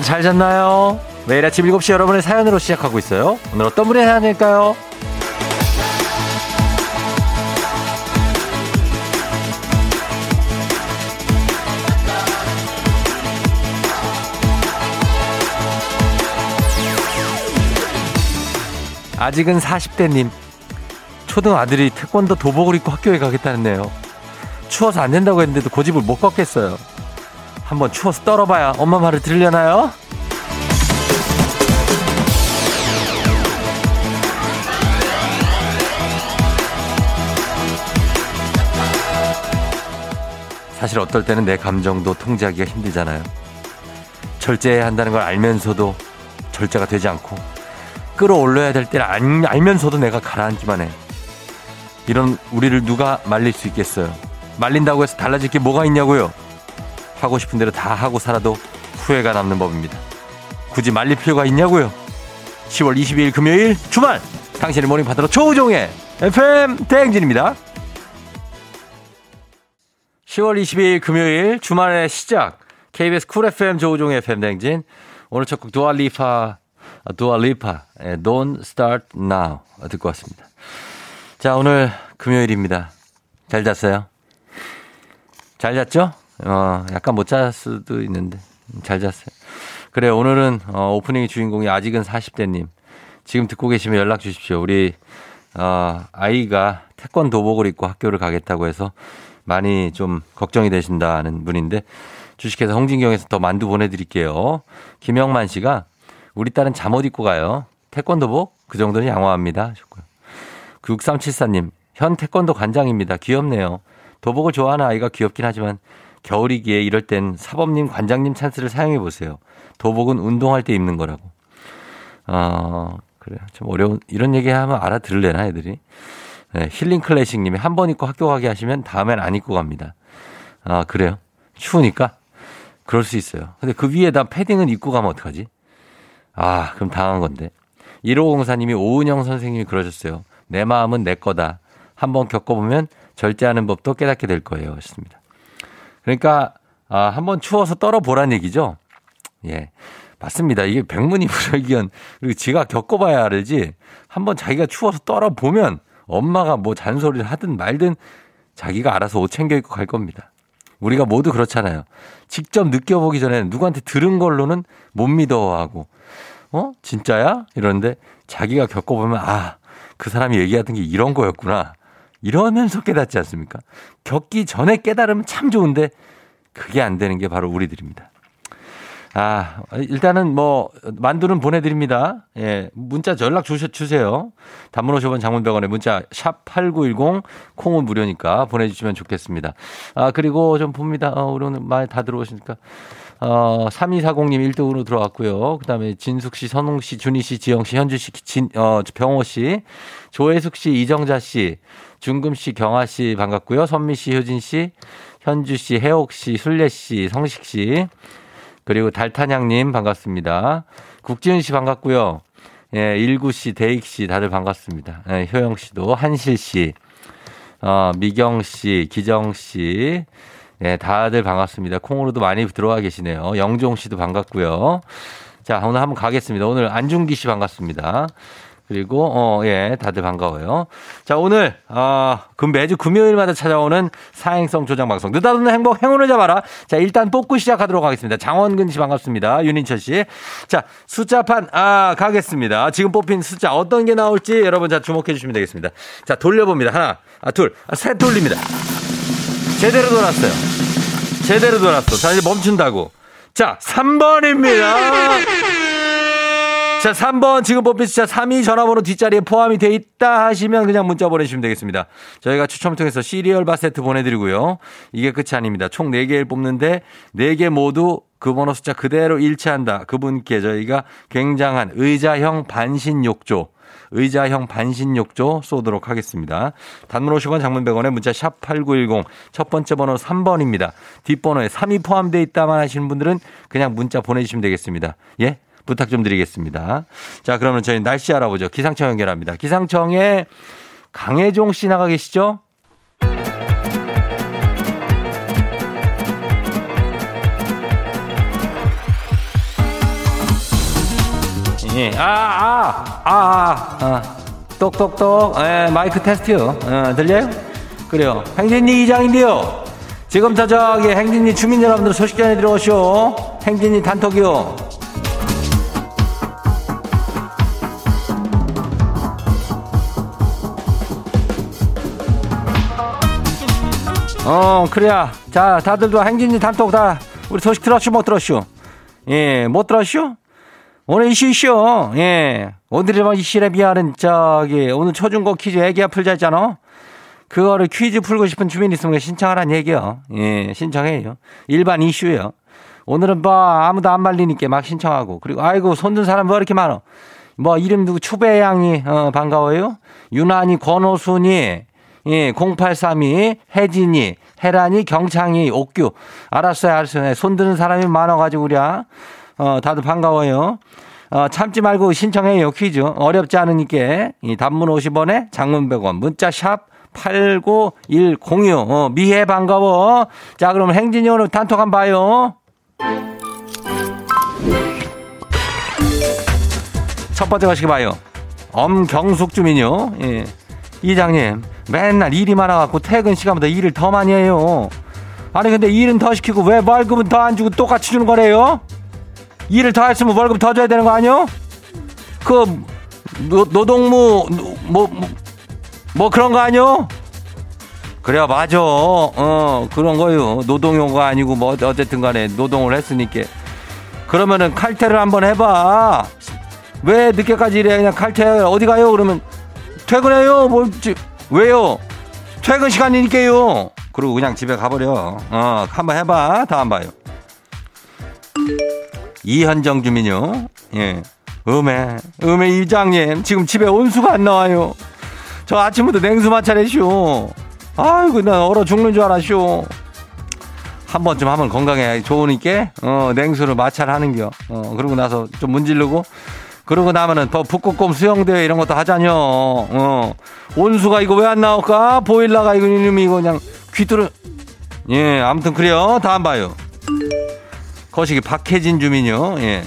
여러분 잘 잤나요? 매일 아침 7시 여러분의 사연으로 시작하고 있어요. 오늘 어떤 분의 사연일까요? 아직은 40대님. 초등 아들이 태권도 도복을 입고 학교에 가겠다는데요. 추워서 안 된다고 했는데도 고집을 못 꺾겠어요. 한번 추워서 떨어봐야 엄마 말을 들으려나요? 사실 어떨 때는 내 감정도 통제하기가 힘들잖아요. 절제해야 한다는 걸 알면서도 절제가 되지 않고 끌어올려야 될 때를 알, 알면서도 내가 가라앉기만 해. 이런 우리를 누가 말릴 수 있겠어요. 말린다고 해서 달라질 게 뭐가 있냐고요. 하고 싶은 대로 다 하고 살아도 후회가 남는 법입니다. 굳이 말릴 필요가 있냐고요. 10월 22일 금요일 주말 당신의 morning 파트너 조우종의 FM 대행진입니다. 10월 22일 금요일 주말의 시작 KBS Cool FM 조우종의 FM 대행진 오늘 첫곡 두아 리파 두아 리파 Don't Start Now 듣고 왔습니다. 자 오늘 금요일입니다. 잘 잤어요? 잘 잤죠? 어, 약간 못 잤을 수도 있는데 잘 잤어요. 그래 오늘은 어, 오프닝의 주인공이 아직은 40대님 지금 듣고 계시면 연락 주십시오. 우리 어, 아이가 태권 도복을 입고 학교를 가겠다고 해서 많이 좀 걱정이 되신다는 분인데 주식회사 홍진경에서 더 만두 보내드릴게요. 김영만 씨가 우리 딸은 잠옷 입고 가요. 태권도복 그 정도는 양호합니다. 하셨고요. 6374님 현 태권도 관장입니다. 귀엽네요. 도복을 좋아하는 아이가 귀엽긴 하지만 겨울이기에 이럴 땐 사범님 관장님 찬스를 사용해 보세요. 도복은 운동할 때 입는 거라고. 어, 그래요. 좀 어려운, 이런 얘기 하면 알아들을래나, 애들이. 네, 힐링 클래식 님이 한 번 입고 학교 가게 하시면 다음엔 안 입고 갑니다. 아, 그래요? 추우니까? 그럴 수 있어요. 근데 그 위에다 패딩은 입고 가면 어떡하지? 아, 그럼 당한 건데. 1504님이 오은영 선생님이 그러셨어요. 내 마음은 내 거다. 한번 겪어보면 절제하는 법도 깨닫게 될 거예요. 하셨습니다. 그러니까, 아, 한번 추워서 떨어보란 얘기죠? 예. 맞습니다. 이게 백문이 불여기견. 그리고 지가 겪어봐야 알지. 한번 자기가 추워서 떨어보면 엄마가 뭐 잔소리를 하든 말든 자기가 알아서 옷 챙겨 입고 갈 겁니다. 우리가 모두 그렇잖아요. 직접 느껴보기 전에 누구한테 들은 걸로는 못 믿어하고, 어? 진짜야? 이러는데 자기가 겪어보면, 아, 그 사람이 얘기하던 게 이런 거였구나. 이러면서 깨닫지 않습니까? 겪기 전에 깨달으면 참 좋은데 그게 안 되는 게 바로 우리들입니다. 아, 일단은 뭐, 만두는 보내드립니다. 예, 문자 연락 주셔, 주세요. 단문 50원 장문병원에 문자 샵8910 콩은 무료니까 보내주시면 좋겠습니다. 아, 그리고 좀 봅니다. 어, 우리 오늘 많이 다 들어오시니까. 어, 3240님 1등으로 들어왔고요. 그 다음에 진숙 씨, 선홍 씨, 준희 씨, 지영 씨, 현주 씨, 진, 어, 병호 씨, 조혜숙 씨, 이정자 씨, 중금 씨, 경아 씨 반갑고요. 선미 씨, 효진 씨, 현주 씨, 혜옥 씨, 술래 씨, 성식 씨, 그리고 달탄양님 반갑습니다. 국지은 씨 반갑고요. 예, 일구 씨, 대익 씨 다들 반갑습니다. 예, 효영 씨도 한실 씨, 어, 미경 씨, 기정 씨, 예, 다들 반갑습니다. 콩으로도 많이 들어와 계시네요. 영종 씨도 반갑고요. 자, 오늘 한번 가겠습니다. 오늘 안중기 씨 반갑습니다. 그리고 어, 예, 다들 반가워요. 자, 오늘 어, 그 매주 금요일마다 찾아오는 사행성 조장 방송. 느닷없는 행복 행운을 잡아라. 자, 일단 뽑고 시작하도록 하겠습니다. 장원근 씨 반갑습니다. 윤인철 씨. 자, 숫자판 아, 가겠습니다. 지금 뽑힌 숫자 어떤 게 나올지 여러분 자 주목해 주시면 되겠습니다. 자, 돌려봅니다. 하나, 아, 둘, 아, 셋 돌립니다. 제대로 돌았어요. 제대로 돌았어. 자, 이제 멈춘다고. 자, 3번입니다. 자, 3번 지금 뽑힌 숫자 3위 전화번호 뒷자리에 포함이 돼 있다 하시면 그냥 문자 보내주시면 되겠습니다. 저희가 추첨을 통해서 시리얼 바 세트 보내드리고요. 이게 끝이 아닙니다. 총 4개를 뽑는데 4개 모두 그 번호 숫자 그대로 일치한다. 그분께 저희가 굉장한 의자형 반신욕조 의자형 반신욕조 쏘도록 하겠습니다. 단문 50원 장문 100원에 문자 샵 8910 첫 번째 번호 3번입니다. 뒷번호에 3이 포함되어 있다만 하시는 분들은 그냥 문자 보내주시면 되겠습니다. 예? 부탁 좀 드리겠습니다. 자, 그러면 저희 날씨 알아보죠. 기상청 연결합니다. 기상청에 강혜종 씨 나가 계시죠? 예. 아, 아, 아, 아, 아. 똑똑똑. 예, 마이크 테스트요. 어, 들려요? 그래요. 행진이 이장인데요. 지금부터 저기 행진이 주민 여러분들 소식 전해 들어오시오. 행진이 단톡이요. 어, 그래야. 자, 다들도 행진이 단톡 다 우리 소식 들었슈, 못 들었슈? 예, 못 들었슈? 오늘 이슈 이슈. 예. 오늘의 뭐 이슈에 비하는 저기 오늘 초중고 퀴즈 애기야 풀자 했잖아. 그거를 퀴즈 풀고 싶은 주민 있으면 신청하라는 얘기요. 예, 신청해요. 일반 이슈요. 오늘은 뭐 아무도 안 말리니까 막 신청하고 그리고 아이고 손든 사람 뭐 이렇게 많어. 뭐 이름 누구 추배양이 어, 반가워요. 유난히 권호순이 예, 0832 혜진이 혜란이 경창이 옥규 알았어요 알았어요. 손드는 사람이 많아가지고 우리야. 어, 다들 반가워요. 어, 참지 말고 신청해요, 퀴즈. 어렵지 않으니까. 이 단문 50원에 장문 100원, 문자 샵 89106. 어, 미해 반가워. 자, 그럼 행진이 오늘 단톡 한번 봐요. 첫 번째 가시기 봐요. 엄경숙 주민요. 예. 이장님, 맨날 일이 많아갖고 퇴근 시간보다 일을 더 많이 해요. 아니, 근데 일은 더 시키고 왜 월급은 더 안 주고 똑같이 주는 거래요? 일을 더 했으면 월급 더 줘야 되는 거 아니요? 그 노, 노동무 뭐, 뭐, 뭐 그런 거 아니요? 그래요 맞아 어 그런 거요 노동요가 아니고 뭐 어쨌든 간에 노동을 했으니까 그러면은 칼퇴를 한번 해봐 왜 늦게까지 일해 그냥 칼퇴 어디 가요 그러면 퇴근해요 뭐지 왜요 퇴근 시간이니까요 그리고 그냥 집에 가버려 어 한번 해봐 다음 봐요 이현정 주민요. 예. 음에, 음에 이장님, 지금 집에 온수가 안 나와요. 저 아침부터 냉수 마찰했쇼. 아이고, 나 얼어 죽는 줄 알았쇼. 한 번쯤 하면 건강에 좋으니까, 어, 냉수를 마찰 하는겨. 어, 그러고 나서 좀 문지르고, 그러고 나면은 더 북극곰 수영대회 이런 것도 하자뇨. 어, 온수가 이거 왜 안 나올까? 보일러가 이거 이놈이 이거 그냥 귀뚫어. 예, 아무튼 그래요. 다음 봐요. 거시기 박혜진 주민요. 예.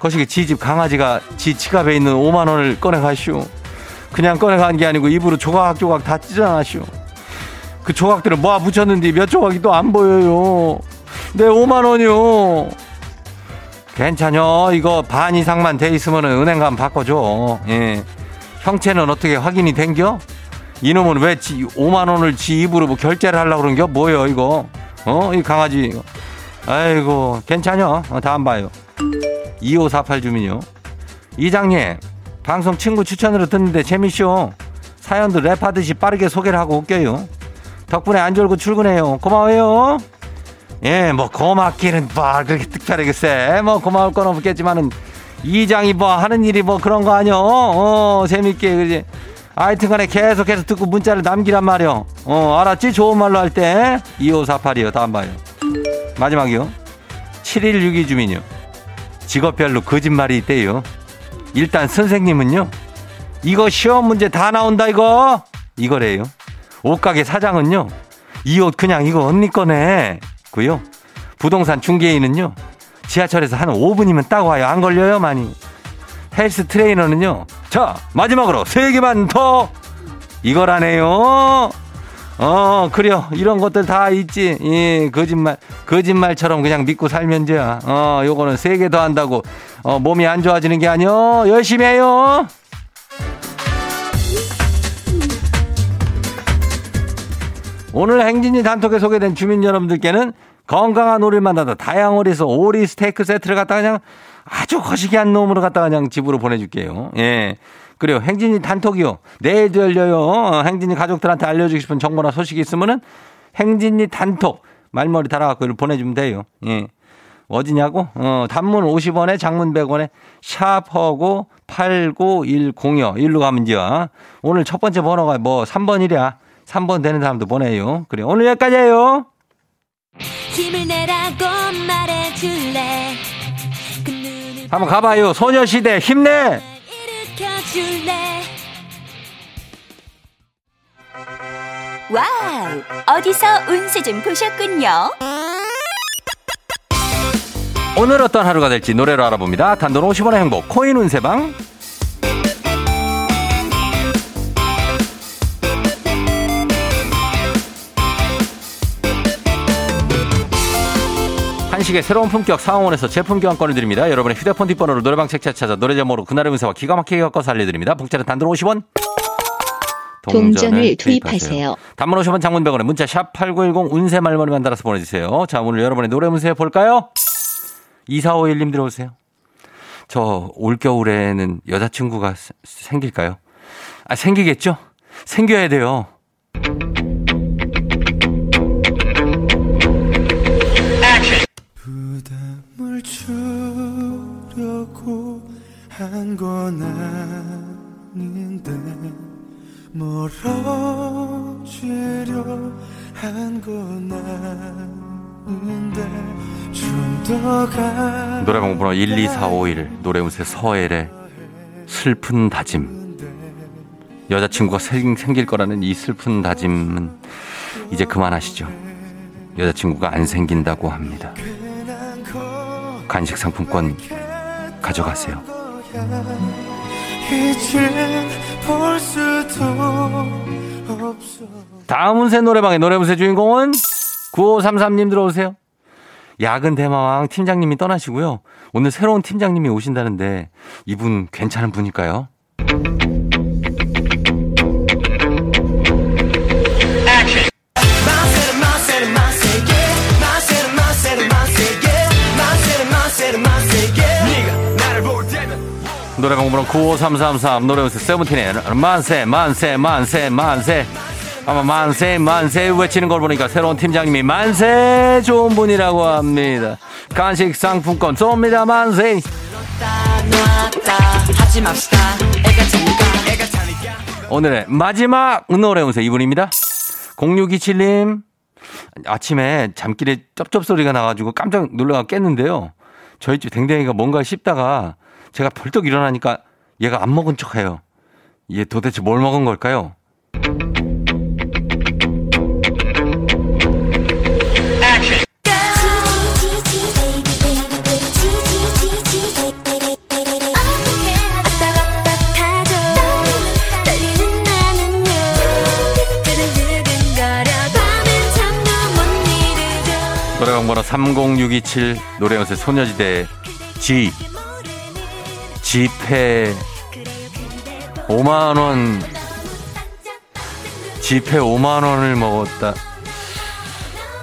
거시기 지집 강아지가 지 지갑에 있는 5만 원을 꺼내 가시오. 그냥 꺼내 간 게 아니고 입으로 조각조각 다 찢어나시오. 그 조각들을 모아 붙였는데 몇 조각이 또 안 보여요. 내 5만 원이요. 괜찮요. 이거 반 이상만 돼 있으면 은행 가면 바꿔줘. 예. 형체는 어떻게 확인이 된겨? 이놈은 왜 지, 5만 원을 지 입으로 뭐 결제를 하려고 그런겨? 뭐요, 이거? 어? 이 강아지. 아이고, 괜찮요. 어, 다음 봐요. 2548 주민요. 이장님, 방송 친구 추천으로 듣는데 재미쇼. 사연도 랩하듯이 빠르게 소개를 하고 웃겨요. 덕분에 안 졸고 출근해요. 고마워요. 예, 뭐 고맙기는 뭐 그렇게 특별하게 쎄. 뭐 고마울 건 없겠지만은 이장이 뭐 하는 일이 뭐 그런 거 아니요. 어, 재밌게 그지. 하여튼간에 계속해서 듣고 문자를 남기란 말이요. 어, 알았지? 좋은 말로 할 때. 2548이요. 다음 봐요. 마지막이요. 7162 주민요. 직업별로 거짓말이 있대요. 일단 선생님은요. 이거 시험 문제 다 나온다 이거. 이거래요. 옷가게 사장은요. 이 옷 그냥 이거 언니 거네. 고요. 부동산 중개인은요. 지하철에서 한 5분이면 딱 와요. 안 걸려요, 많이. 헬스 트레이너는요. 자, 마지막으로 세 개만 더 이거라네요. 어, 그래요. 이런 것들 다 있지. 예, 거짓말, 거짓말처럼 그냥 믿고 살면 돼. 어, 요거는 세 개 더 한다고, 어, 몸이 안 좋아지는 게 아니요. 열심히 해요. 오늘 행진이 단톡에 소개된 주민 여러분들께는 건강한 오리를 만나다 다양오리에서 오리 스테이크 세트를 갖다가 그냥 아주 거시기한 놈으로 갖다가 그냥 집으로 보내줄게요. 예. 그래요. 행진이 단톡이요. 내일도 열려요. 어, 행진이 가족들한테 알려주고 싶은 정보나 소식이 있으면은 행진이 단톡 말머리 달아갖고 보내주면 돼요. 예. 어디냐고? 어, 단문 50원에 장문 100원에 샵하고 89106 일로 가면 돼요. 오늘 첫 번째 번호가 뭐 3번이랴. 3번 되는 사람도 보내요. 그래. 오늘 여기까지예요. 힘을 내라고 말해줄래. 그 한번 가봐요. 소녀시대 힘내. 와우! 어디서 운세 좀 보셨군요. 오늘 어떤 하루가 될지 노래로 알아봅니다. 단돈 50원의 행복 코인 운세방. 한식의 새로운 품격 사옹원에서 제품 교환권을 드립니다. 여러분의 휴대폰 뒷번호를 노래방 책자 찾아 노래 제목으로 그날의 운세와 기가 막히게 엮어서 알려드립니다. 복채는 단돈 50원. 동전을 투입하세요. 단문 50원 장문 100원에 문자 샵8910 운세 말머리만 달아서 보내주세요. 자 오늘 여러분의 노래 운세 볼까요? 2451님 들어오세요. 저 올겨울에는 여자친구가 생길까요? 아 생기겠죠? 생겨야 돼요. 주려고 한 건 아닌데 멀어지려 한 건 아닌데 좀더 가. 노래방 번호 12451 노래운세 서엘의 슬픈 다짐. 여자친구가 생, 생길 거라는 이 슬픈 다짐은 이제 그만하시죠. 여자친구가 안 생긴다고 합니다 간식 상품권 가져가세요. 다음 운세 노래방의 노래 운세 주인공은 9533님 들어오세요. 야근 대마왕 팀장님이 떠나시고요. 오늘 새로운 팀장님이 오신다는데 이분 괜찮은 분일까요? 노래방 번호 95333 노래 운세 세븐틴의 만세 만세 만세 만세 아마 만세 만세 외치는 걸 보니까 새로운 팀장님이 만세 좋은 분이라고 합니다. 간식 상품권 쏩니다 만세. 오늘의 마지막 노래 운세 이분입니다. 0627님 아침에 잠길에 쩝쩝 소리가 나가지고 깜짝 놀라가 깼는데요. 저희 집 댕댕이가 뭔가 씹다가 제가 벌떡 일어나니까 얘가 안 먹은 척 해요. 얘 도대체 뭘 먹은 걸까요? 30627 노래 연세 소녀지대 G 지폐 5만 원 지폐 5만 원을 먹었다.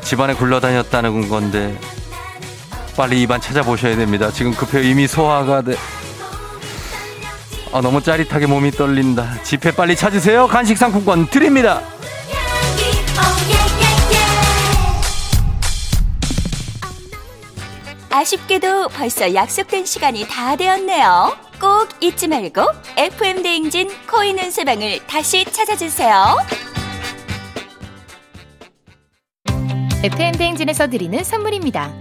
집안에 굴러다녔다는 건데 빨리 입안 찾아보셔야 됩니다. 지금 급해 이미 소화가 돼. 아, 너무 짜릿하게 몸이 떨린다. 지폐 빨리 찾으세요. 간식 상품권 드립니다. 아쉽게도 벌써 약속된 시간이 다 되었네요. 꼭 잊지 말고 FM 대행진 코인 운세방을 다시 찾아주세요. FM 대행진에서 드리는 선물입니다.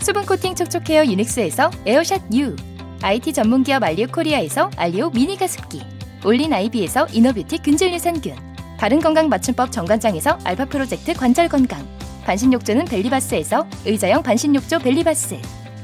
수분 코팅 촉촉 헤어 유닉스에서 에어샷 U, IT 전문 기업 알리오 코리아에서 알리오 미니 가습기, 올린 아이비에서 inner beauty 균질 유산균, 바른 건강 맞춤법 정관장에서 알파 프로젝트 관절 건강. 반신욕조는 벨리바스에서 의자형 반신욕조 벨리바스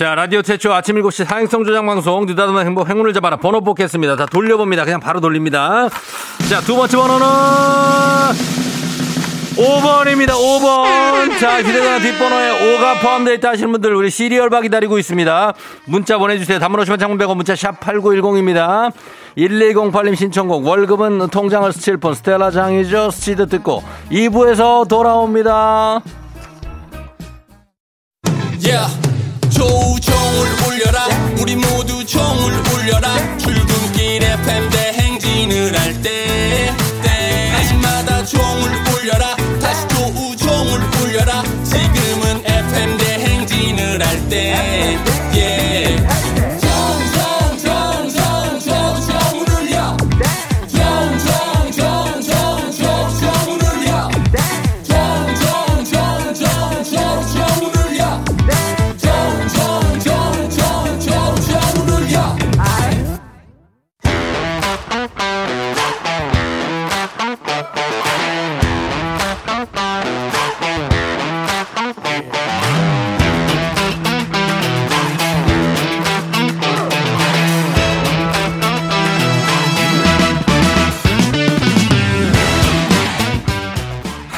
자, 라디오 최초 아침 7시 사행성 조장 방송, 느닷없는 행복, 행운을 잡아라. 번호 뽑겠습니다. 다 돌려봅니다. 그냥 바로 돌립니다. 자, 두 번째 번호는 5번입니다. 5번. 자, 휴대전화 뒷번호에 5가 포함되어 있다 하시는 분들, 우리 시리얼바 기다리고 있습니다. 문자 보내주세요. 50원 장문 100원 문자 샵 8910입니다. 1208님 신청곡, 월급은 통장을 스칠 뿐, 스텔라 장이죠. 스치듯 듣고, 2부에서 돌아옵니다. Yeah. 조우종을 울려라. 우리 모두 종을 울려라. 출근길 FM 대행진을 할때 때마다 종을 울려라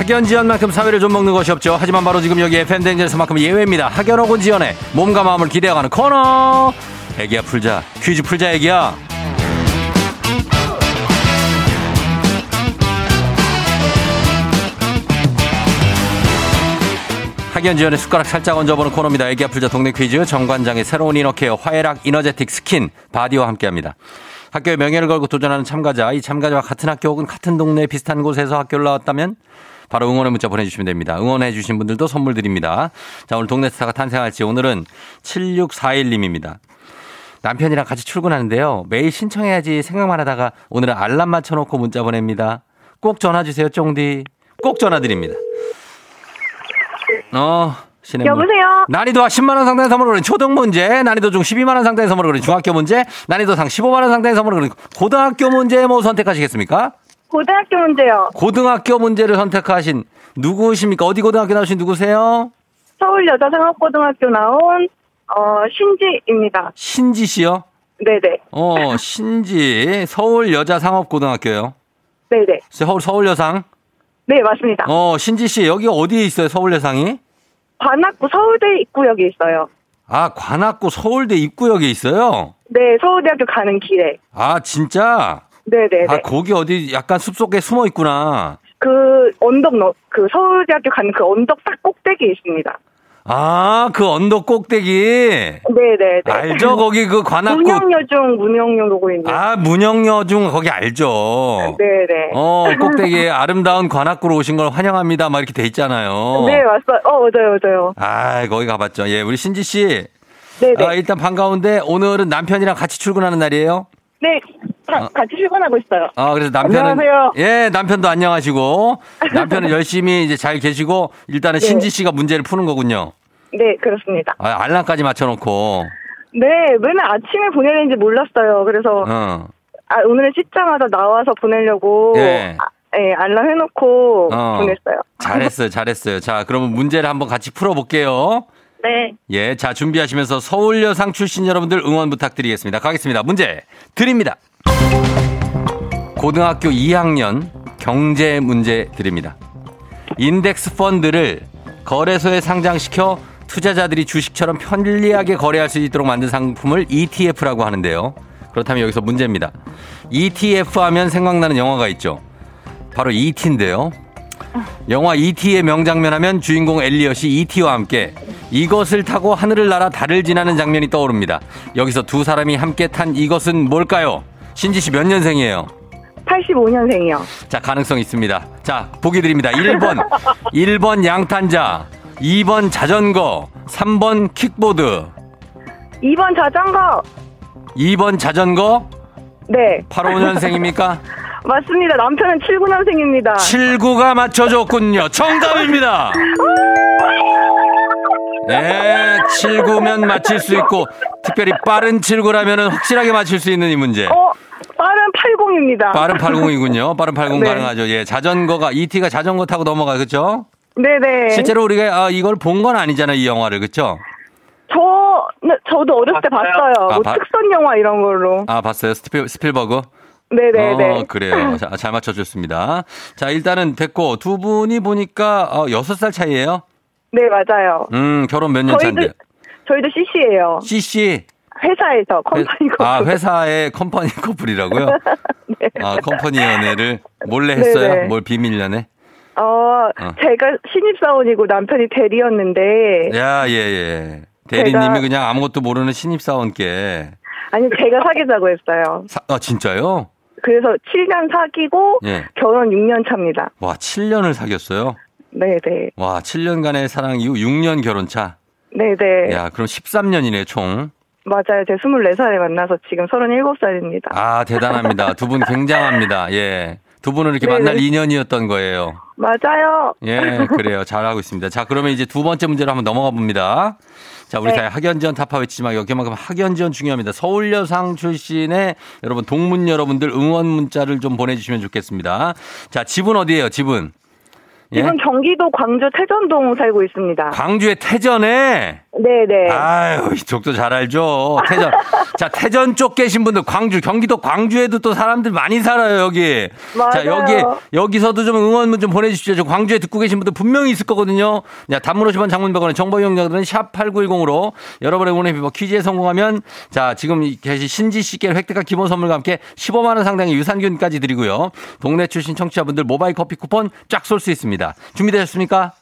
학연 지연만큼 사회를 좀 먹는 것이 없죠. 하지만 바로 지금 여기 FM 대행진에서만큼 예외입니다. 학연 혹은 지연에 몸과 마음을 기대어가는 코너. 애기야 풀자. 퀴즈 풀자 애기야. 학연 지연에 숟가락 살짝 얹어보는 코너입니다. 애기야 풀자 동네 퀴즈 정관장의 새로운 inner care 화해락 이너제틱 스킨 바디와 함께합니다. 학교의 명예를 걸고 도전하는 참가자, 이 참가자와 같은 학교 혹은 같은 동네 비슷한 곳에서 학교를 나왔다면 바로 응원의 문자 보내주시면 됩니다. 응원해 주신 분들도 선물 드립니다. 자, 오늘 동네 스타가 탄생할지 오늘은 7641님입니다. 남편이랑 같이 출근하는데요. 매일 신청해야지 생각만 하다가 오늘은 알람 맞춰놓고 문자 보냅니다. 꼭 전화 주세요, 쫑디. 꼭 전화 드립니다. 어, 신의 여보세요? 난이도 10만원 상당의 선물을 거린 초등 문제, 난이도 중 12만원 상당의 선물을 거린 중학교 문제, 난이도 상 15만원 상당의 선물을 거린 고등학교 문제 뭐 선택하시겠습니까? 고등학교 문제요. 고등학교 문제를 선택하신 누구십니까? 어디 고등학교 나오신 누구세요? 서울 여자상업고등학교 나온 어 신지입니다. 신지 씨요? 네네. 어, 신지. 서울 여자상업고등학교요. 네네. 서울, 서울 여상? 네 맞습니다. 어, 신지 씨, 여기 어디에 있어요, 서울 여상이? 관악구 서울대 입구역에 있어요. 아, 관악구 서울대 입구역에 있어요? 네 서울대학교 가는 길에. 아, 진짜? 네네네. 아, 거기 어디 약간 숲속에 숨어 있구나. 그 언덕 너, 그 서울대학교 가는 그 언덕 딱 꼭대기에 있습니다. 아, 그 언덕 꼭대기. 네네네. 알죠? 거기 그 관악구. 문영여중 문영여 로고 있는. 아, 문영여중 거기 알죠? 네네. 어, 꼭대기에 아름다운 관악구로 오신 걸 환영합니다. 막 이렇게 돼 있잖아요. 네 맞어요. 어 맞아요 맞아요. 아, 거기 가봤죠. 예, 우리 신지 씨. 네네. 아, 일단 반가운데 오늘은 남편이랑 같이 출근하는 날이에요? 네 다, 같이 출근하고 있어요. 아, 그래서 남편은 안녕하세요. 예, 남편도 안녕하시고 남편은 열심히 이제 잘 계시고 일단은 네. 신지 씨가 문제를 푸는 거군요. 네 그렇습니다. 아, 알람까지 맞춰 놓고. 네 맨날 아침에 보내는지 몰랐어요. 그래서 어. 아, 오늘 씻자마자 나와서 보내려고 예. 아, 예, 알람 해놓고 어. 보냈어요. 잘했어요. 잘했어요. 자, 그러면 문제를 한번 같이 풀어 볼게요. 네. 예, 자, 준비하시면서 서울여상 출신 여러분들 응원 부탁드리겠습니다. 가겠습니다. 문제 드립니다. 고등학교 2학년 경제 문제 드립니다. 인덱스 펀드를 거래소에 상장시켜 투자자들이 주식처럼 편리하게 거래할 수 있도록 만든 상품을 ETF라고 하는데요. 그렇다면 여기서 문제입니다. ETF 하면 생각나는 영화가 있죠. 바로 ET인데요. 영화 E.T.의 명장면 하면 주인공 엘리엇이 E.T.와 함께 이것을 타고 하늘을 날아 달을 지나는 장면이 떠오릅니다. 여기서 두 사람이 함께 탄 이것은 뭘까요? 신지 씨 몇 년생이에요? 85년생이요. 자, 가능성 있습니다. 자, 보기 드립니다. 1번, 1번 양탄자, 2번 자전거, 3번 킥보드, 2번 자전거. 2번 자전거, 네. 85년생입니까? 맞습니다. 남편은 79년생입니다. 79가 맞춰줬군요. 정답입니다. 예, 79면 맞힐 수 있고, 특별히 빠른 79라면은 확실하게 맞힐 수 있는 이 문제. 어, 빠른 80입니다. 빠른 80이군요. 빠른 80 네. 가능하죠. 예, 자전거가, ET가 자전거 타고 넘어가, 그쵸? 네네. 실제로 우리가 아, 이걸 본 건 아니잖아요, 이 영화를, 그쵸? 저, 네, 저도 어렸을 때 봤어요. 아, 뭐 봐- 특선 영화 이런 걸로. 아, 봤어요? 스필, 스필버그? 네네네. 어, 그래요. 자, 잘 맞춰줬습니다. 자, 일단은 됐고, 두 분이 보니까, 어, 6살 차이에요? 네, 맞아요. 음, 결혼 몇 년 차인데? 저희도, 저희도 CC예요. CC. 회사에서 company 거. 아, 회사의 company 커플이라고요? 네. 아, company 연애를 몰래 했어요? 네네. 뭘 비밀 연애? 어, 어. 제가 신입사원이고 남편이 대리였는데, 야, 예, 예. 대리님이 제가- 그냥 아무것도 모르는 신입사원께. 아니, 제가 사귀자고 했어요. 사, 아, 진짜요? 그래서 7년 사귀고, 예. 결혼 6년 차입니다. 와, 7년을 사귀었어요? 네네. 와, 7년간의 사랑 이후 6년 결혼차? 네네. 야, 그럼 13년이네, 총. 맞아요. 제가 24살에 만나서 지금 37살입니다. 아, 대단합니다. 두 분 굉장합니다. 예. 두 분은 이렇게 네네. 만날 인연이었던 거예요. 맞아요. 예, 그래요. 잘하고 있습니다. 자, 그러면 이제 두 번째 문제로 한번 넘어가 봅니다. 자, 우리 네. 다 학연지원 타파 외치지만 여기만큼 학연지원 중요합니다. 서울여상 출신의 여러분 동문 여러분들 응원 문자를 좀 보내주시면 좋겠습니다. 자, 집은 어디예요? 집은? 예? 지금 경기도 광주 태전동 살고 있습니다. 광주의 태전에 네네. 아유, 이쪽도 잘 알죠. 태전. 자, 태전 쪽 계신 분들, 광주, 경기도 광주에도 또 사람들 많이 살아요, 여기. 자, 맞아요. 여기, 여기서도 좀 응원 좀 보내주십시오. 저 광주에 듣고 계신 분들 분명히 있을 거거든요. 자, 단문 50원 장문병원의 정보 이용자들은 샵8910으로 여러분의 응원의 비버 퀴즈에 성공하면 자, 지금 계신 신지 씨께 획득한 기본 선물과 함께 15만원 상당의 유산균까지 드리고요. 동네 출신 청취자분들 모바일 커피 쿠폰 쫙 쏠 수 있습니다. 준비되셨습니까?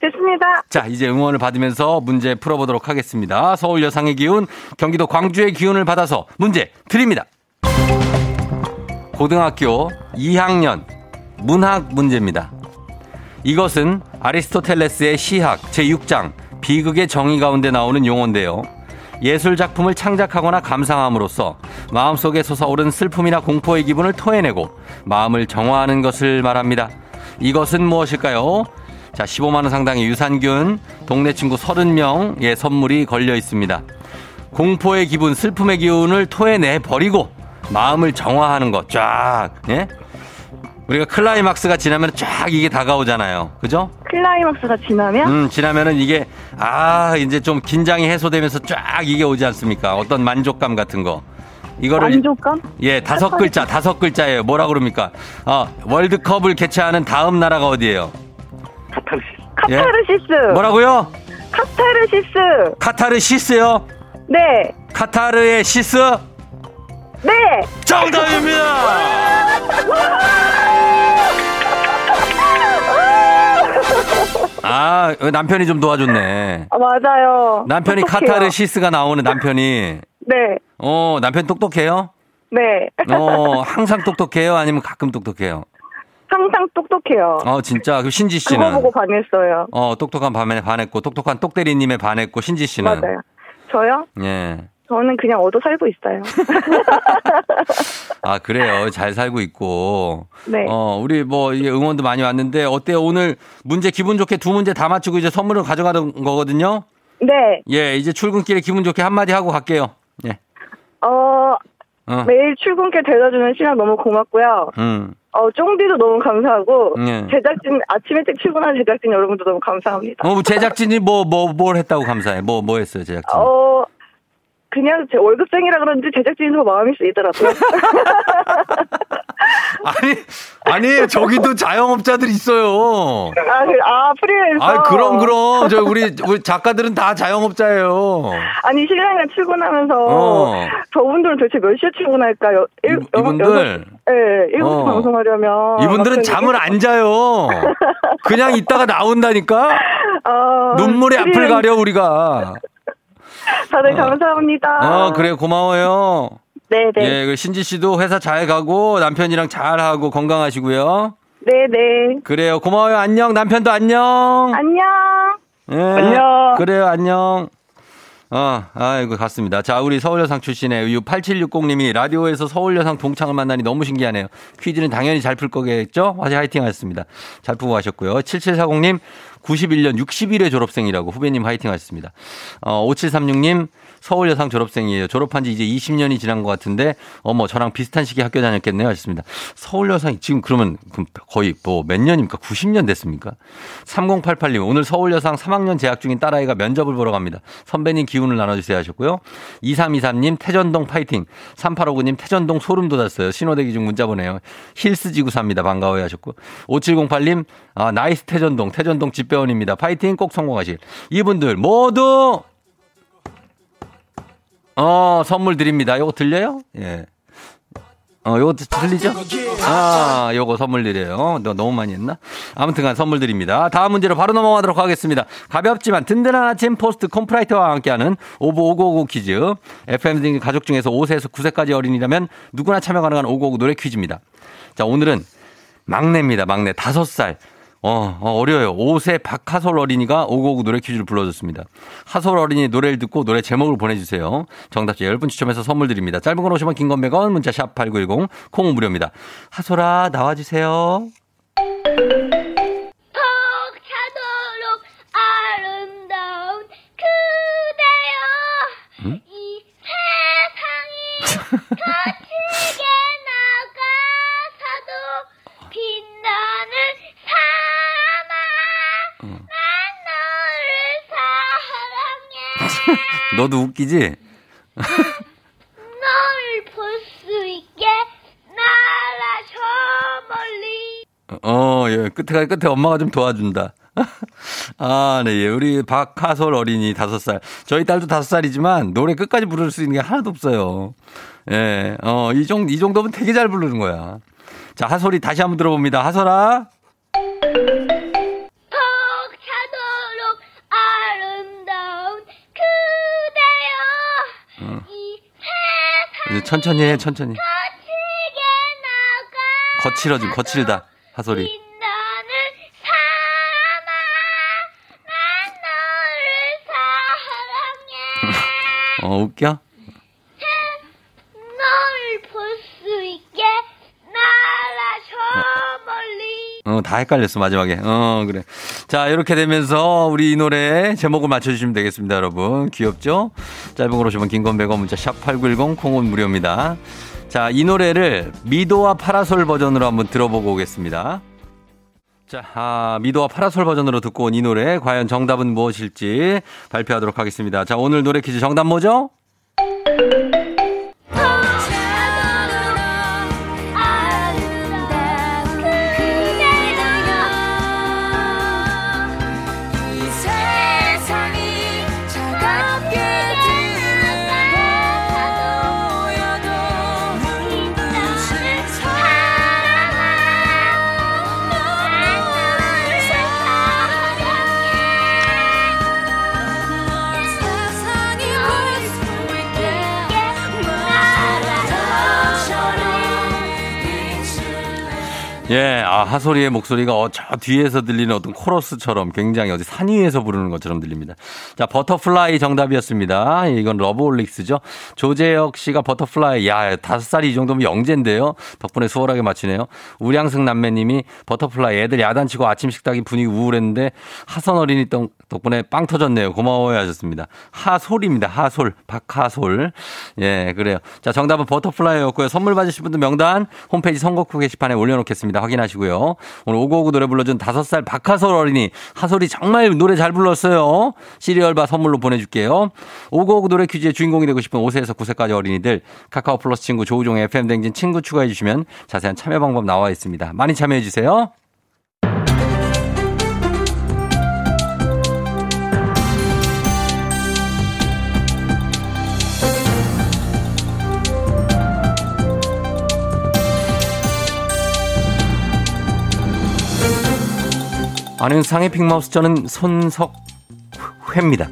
됐습니다. 자, 이제 응원을 받으면서 문제 풀어보도록 하겠습니다. 서울 여상의 기운, 경기도 광주의 기운을 받아서 문제 드립니다. 고등학교 2학년 문학 문제입니다. 이것은 아리스토텔레스의 시학 제6장 비극의 정의 가운데 나오는 용어인데요. 예술 작품을 창작하거나 감상함으로써 마음속에 솟아오른 슬픔이나 공포의 기분을 토해내고 마음을 정화하는 것을 말합니다. 이것은 무엇일까요? 자, 15만원 상당의 유산균, 동네 친구 30명의 선물이 걸려 있습니다. 공포의 기분, 슬픔의 기운을 토해내 버리고 마음을 정화하는 것, 쫙, 예? 우리가 클라이막스가 지나면 쫙 이게 다가오잖아요. 그죠? 클라이막스가 지나면 음, 지나면은 이게, 아, 이제 좀 긴장이 해소되면서 쫙 이게 오지 않습니까? 어떤 만족감 같은 거. 이거를. 만족감? 예, 다섯 글자, 다섯 글자예요. 뭐라 그럽니까? 어, 월드컵을 개최하는 다음 나라가 어디예요? 카타르시스. 뭐라고요? 카타르시스. 카타르시스요? 네. 카타르의 시스? 네. 정답입니다! 아, 남편이 좀 도와줬네. 아, 맞아요. 남편이 똑똑해요. 카타르시스가 나오는 남편이. 네. 어, 남편 똑똑해요? 네. 어, 항상 똑똑해요? 아니면 가끔 똑똑해요? 항상 똑똑해요. 어, 진짜. 그 신지 그거 씨는? 보고 반했어요. 어, 똑똑한 밤에 반했고, 똑똑한 똑대리님에 반했고, 신지 씨는? 맞아요. 저요? 예. 저는 그냥 얻어 살고 있어요. 아, 그래요. 잘 살고 있고. 네. 어, 우리 뭐, 이게 응원도 많이 왔는데, 어때요? 오늘 문제 기분 좋게 두 문제 다 맞추고 이제 선물을 가져가는 거거든요? 네. 예, 이제 출근길에 기분 좋게 한마디 하고 갈게요. 예. 어, 어. 매일 출근길 데려다주는 시간 너무 고맙고요. 음. 어, 쫑디도 너무 감사하고, 네. 제작진, 아침 일찍 출근하는 제작진 여러분도 너무 감사합니다. 어, 제작진이 뭐, 뭐, 뭘 했다고 감사해? 뭐, 뭐 했어요, 제작진? 어, 그냥 제 월급쟁이라 그런지 제작진이 더 마음이 쓰이더라고요. 아니, 아니, 저기도 자영업자들 있어요. 아, 그, 아, 프리랜서. 아, 그럼, 그럼. 저, 우리, 우리 작가들은 다 자영업자예요. 아니, 신랑이랑 출근하면서, 어. 저분들은 도대체 몇 시에 출근할까요? 일, 이- 이분들? 네, 일곱 시 어. 방송하려면. 이분들은 막 잠을 안 자요. 그냥 있다가 나온다니까? 어, 눈물의 앞을. 가려, 우리가. 다들 어. 감사합니다. 어, 그래요. 고마워요. 네네. 예, 그 신지 씨도 회사 잘 가고 남편이랑 잘 하고 건강하시고요. 네네. 그래요. 고마워요. 안녕. 남편도 안녕. 안녕. 예. 안녕. 그래요. 안녕. 어, 아이고, 갔습니다. 자, 우리 서울여상 출신의 8760님이 라디오에서 서울여상 동창을 만나니 너무 신기하네요. 퀴즈는 당연히 잘 풀 거겠죠? 화제 화이팅 하셨습니다. 잘 풀고 가셨고요. 7740님, 91년 61회 졸업생이라고 후배님 화이팅 하셨습니다. 어, 5736님 서울 여상 졸업생이에요. 졸업한 지 이제 20년이 지난 것 같은데 어머 저랑 비슷한 시기 학교 다녔겠네요 하셨습니다. 서울 여상이 지금 그러면 거의 뭐 몇 년입니까? 90년 됐습니까? 3088님 오늘 서울 여상 3학년 재학 중인 딸아이가 면접을 보러 갑니다. 선배님 기운을 나눠주세요 하셨고요. 2323님 태전동 파이팅. 3859님 태전동 소름 돋았어요. 신호대기 중 문자 보내요. 힐스 지구사입니다. 반가워요 하셨고. 5708님 아, nice 태전동 태전동 집배원입니다. 파이팅 꼭 성공하실. 이분들 모두 어, 선물 드립니다. 요거 들려요? 예. 어, 요거 들리죠? 아, 요거 선물 드려요. 너 너무 많이 했나? 아무튼 간 선물 드립니다. 다음 문제로 바로 넘어가도록 하겠습니다. 가볍지만 든든한 아침 포스트 콘푸라이트와 함께하는 오구오구 5959 퀴즈. FM 대가족 중에서 5세에서 9세까지 어린이라면 누구나 참여 가능한 5959 노래 퀴즈입니다. 자, 오늘은 막내입니다. 막내. 5살. 어, 어, 어려요. 5세 박하솔 어린이가 오고오고 노래 퀴즈를 불러줬습니다. 하솔 어린이 노래를 듣고 노래 제목을 보내주세요. 정답자 10분 추첨해서 선물 드립니다. 짧은 건 오시면 긴건 100원, 문자 샵 8910, 콩은 무료입니다. 하솔아, 나와주세요. 벅차도록 아름다운 그대여 응? 이 세상이 사랑해 너도 웃기지? 널 볼 수 있게 날아 저 멀리 어, 예. 끝에, 끝에 엄마가 좀 도와준다. 아, 네, 예. 우리 박하솔 어린이 다섯 살. 저희 딸도 다섯 살이지만 노래 끝까지 부를 수 있는 게 하나도 없어요. 예, 어, 이 정도, 이 정도면 되게 잘 부르는 거야. 자, 하솔이 다시 한번 들어봅니다. 하솔아. 이 세상 이제 천천히 해, 천천히. 거칠어, 좀 거칠다. 사랑해 어, 웃겨? 어, 다 헷갈렸어, 마지막에. 어, 그래. 자, 이렇게 되면서 우리 이 노래 제목을 맞춰주시면 되겠습니다, 여러분. 귀엽죠? 짧은 걸 오시면 긴건 100원 문자 샵8910 콩은 무료입니다. 자, 이 노래를 미도와 파라솔 버전으로 한번 들어보고 오겠습니다. 자, 아, 미도와 파라솔 버전으로 듣고 온 이 노래 과연 정답은 무엇일지 발표하도록 하겠습니다. 자, 오늘 노래 퀴즈 정답 뭐죠? 예, 아, 하솔이의 목소리가 어, 저 뒤에서 들리는 어떤 코러스처럼 굉장히 어디 산 위에서 부르는 것처럼 들립니다. 자, Butterfly 정답이었습니다. 이건 러브홀릭스죠. 조재혁 씨가 Butterfly, 야, 다섯 살이 이 정도면 영재인데요. 덕분에 수월하게 맞히네요. 우량승 남매님이 Butterfly, 애들 야단치고 아침 식탁이 분위기 우울했는데 하선 어린이 덕- 덕분에 빵 터졌네요. 고마워요 하셨습니다. 하솔입니다. 하솔, 박하솔. 예, 그래요. 자, 정답은 Butterfly였고요. 선물 받으실 분들 명단 홈페이지 선곡표 게시판에 올려놓겠습니다. 확인하시고요. 오늘 오고오고 노래 불러준 다섯 살 박하솔 어린이 하솔이 정말 노래 잘 불렀어요. 시리얼바 선물로 보내줄게요. 오고오고 노래 퀴즈의 주인공이 되고 싶은 5세에서 9세까지 어린이들 카카오 플러스 친구 조우종의 FM 댕진 친구 추가해 주시면 자세한 참여 방법 나와 있습니다. 많이 참여해 주세요. 안윤상의 빅마우스 저는 손석회입니다.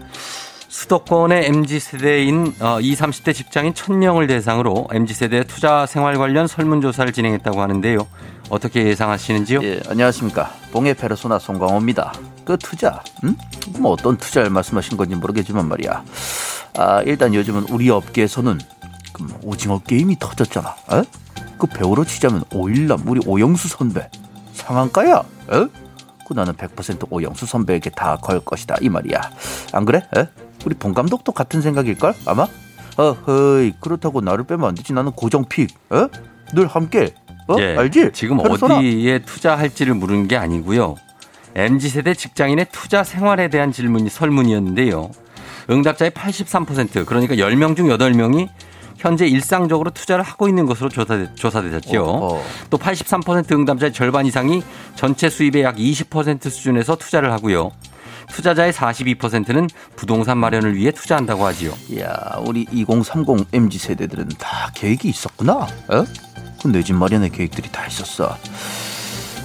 수도권의 MZ세대인 어, 20, 30대 직장인 1000명을 대상으로 MZ세대 투자 생활 관련 설문조사를 진행했다고 하는데요. 어떻게 예상하시는지요? 예, 안녕하십니까. 봉해 페르소나 송광호입니다. 그 투자, 음? 뭐 어떤 투자를 말씀하신 건지 모르겠지만 말이야. 아, 일단 요즘은 우리 업계에서는 그뭐 오징어 게임이 터졌잖아. 어? 그 배우로 치자면 오일남 우리 오영수 선배 상한가야. 어? 그 나는 100% 오영수 선배에게 다 걸 것이다 이 말이야. 안 그래? 에? 우리 본 감독도 같은 생각일걸 아마? 어허이 그렇다고 나를 빼면 안 되지. 나는 고정픽. 에? 늘 함께. 어? 예, 알지? 지금. 어디에 투자할지를 물은 게 아니고요. MZ 세대 직장인의 투자 생활에 대한 질문이 설문이었는데요. 응답자의 83% 그러니까 10명 중 8명이 현재 일상적으로 투자를 하고 있는 것으로 조사, 조사되셨죠. 어, 어. 또 83% 응답자의 절반 이상이 전체 수입의 약 20% 수준에서 투자를 하고요. 투자자의 42%는 부동산 마련을 위해 투자한다고 하지요. 이야, 우리 2030 MZ 세대들은 다 계획이 있었구나. 어? 내집 마련의 계획들이 다 있었어.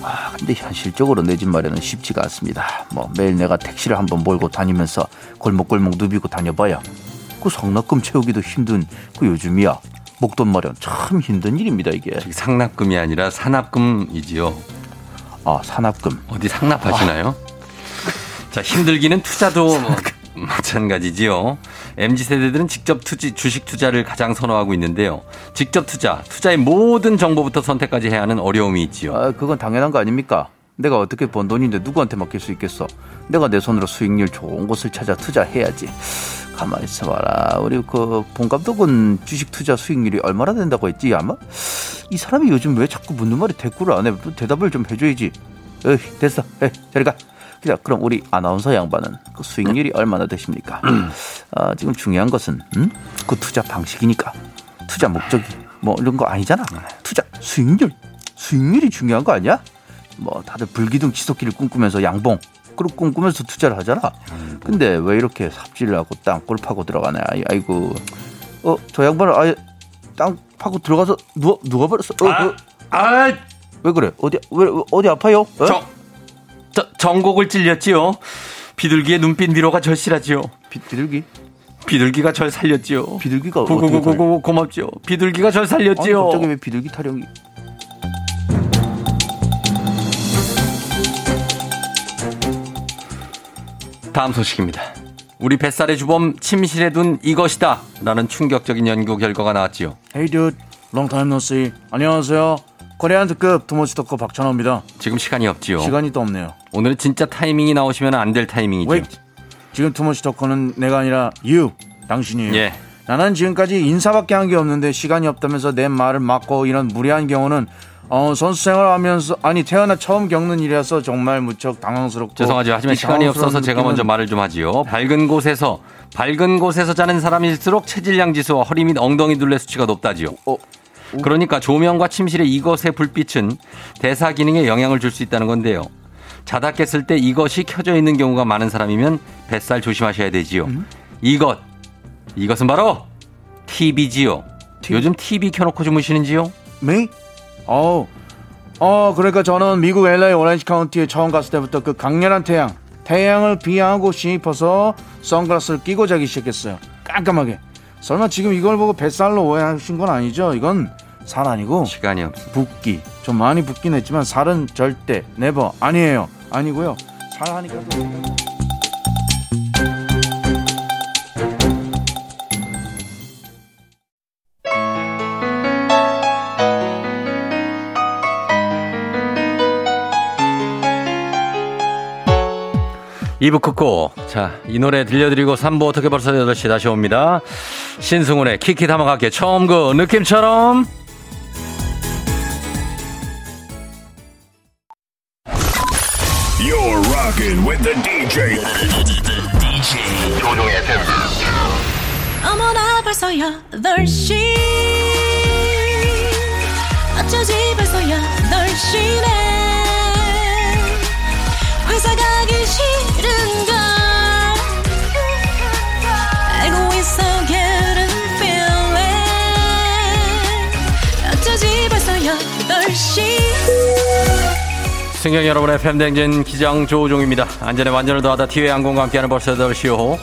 아, 근데 현실적으로 내 집 마련은 쉽지가 않습니다. 뭐 매일 내가 택시를 한번 몰고 다니면서 골목골목 누비고 다녀봐야 그 상납금 채우기도 힘든 그 요즘이야. 목돈 마련 참 힘든 일입니다 이게. 상납금이 아니라 산납금이지요. 아 산납금. 어디 상납하시나요? 자, 힘들기는 투자도 뭐 마찬가지지요. MZ 세대들은 직접 투지, 주식 투자를 가장 선호하고 있는데요. 직접 투자, 투자의 모든 정보부터 선택까지 해야 하는 어려움이 있지요. 아, 그건 당연한 거 아닙니까? 내가 어떻게 번 돈인데 누구한테 맡길 수 있겠어? 내가 내 손으로 수익률 좋은 곳을 찾아 투자해야지. 가만히 있어봐라. 우리 그 본 감독은 주식 투자 수익률이 얼마나 된다고 했지 아마? 이 사람이 요즘 왜 자꾸 묻는 말에 대꾸를 안 해? 또 대답을 좀 해줘야지. 에이, 됐어. 에이, 저리 가. 자, 그럼 우리 아나운서 양반은 그 수익률이 얼마나 되십니까? 아, 지금 중요한 것은 음? 그 투자 방식이니까 투자 목적이 뭐 이런 거 아니잖아. 투자 수익률 수익률이 중요한 거 아니야? 뭐 다들 불기둥 치솟기를 꿈꾸면서 양봉 그리고 꿈꾸면서 투자를 하잖아. 근데 왜 이렇게 삽질을 하고 땅굴 파고 들어가냐? 아이- 아이고, 어 저 양반은 아예 땅 파고 들어가서 누워 누워 버렸어. 어, 어, 아, 왜 그래? 어디 왜 왜, 어디 아파요? 어? 정, 저, 정곡을 찔렸지요. 비둘기의 눈빛 미로가 절실하지요. 비, 비둘기? 비둘기가 절 살렸지요. 비둘기가 고고고고고 고맙죠. 비둘기가 절 아니, 살렸지요. 갑자기 왜 비둘기 타령이? 다음 소식입니다. 우리 뱃살의 주범 침실에 둔 이것이다 라는 충격적인 연구 결과가 나왔지요. Hey dude, long time no see. 안녕하세요. 코리안 특급 투머치 토커 박찬호입니다. 지금 시간이 없지요. 시간이 또 없네요. 오늘은 진짜 타이밍이 나오시면 안 될 타이밍이죠. Wait. 지금 투머치 토커는 내가 아니라 you, 당신이에요. 예. 나는 지금까지 인사밖에 한 게 없는데 시간이 없다면서 내 말을 막고 이런 무리한 경우는 어, 선수 생활하면서 아니 태어나 처음 겪는 일이라서 정말 무척 당황스럽고 죄송하죠. 하지만 이 시간이 없어서 제가 먼저 말을 좀 하지요. 밝은 곳에서 밝은 곳에서 자는 사람일수록 체질량 지수와 허리 및 엉덩이 둘레 수치가 높다지요. 어, 그러니까 조명과 침실의 이것의 불빛은 대사 기능에 영향을 줄 수 있다는 건데요. 자다 깼을 때 이것이 켜져 있는 경우가 많은 사람이면 뱃살 조심하셔야 되지요. 이것 이것은 바로 TV지요. 요즘 TV 켜놓고 주무시는지요? Me? 어, 어, 그러니까 저는 미국 LA 오렌지 카운티에 처음 갔을 때부터 그 강렬한 태양, 태양을 비하하고 싶어서 선글라스를 끼고 자기 시작했어요. 깜깜하게. 설마 지금 이걸 보고 뱃살로 오해하신 건 아니죠? 이건 살 아니고 시간이 없어. 붓기. 좀 많이 붓긴 했지만 살은 절대 네버 아니에요. 아니고요. 살 하니까 또 이부 끝고 자, 이 노래 들려드리고 3부 어떻게 벌써 8시 다시 옵니다. 신승훈의 키키 담아갈게 처음 그 느낌처럼 You're rocking with the DJ. DJ 조종의 FM. 어머나 벌써 8시 어쩌지 벌써 8시네 승경 여러분의 팬댕진 기장 조우종입니다. 안전에 완전을 더하다 티웨이 항공과 함께하는 벌써 8시호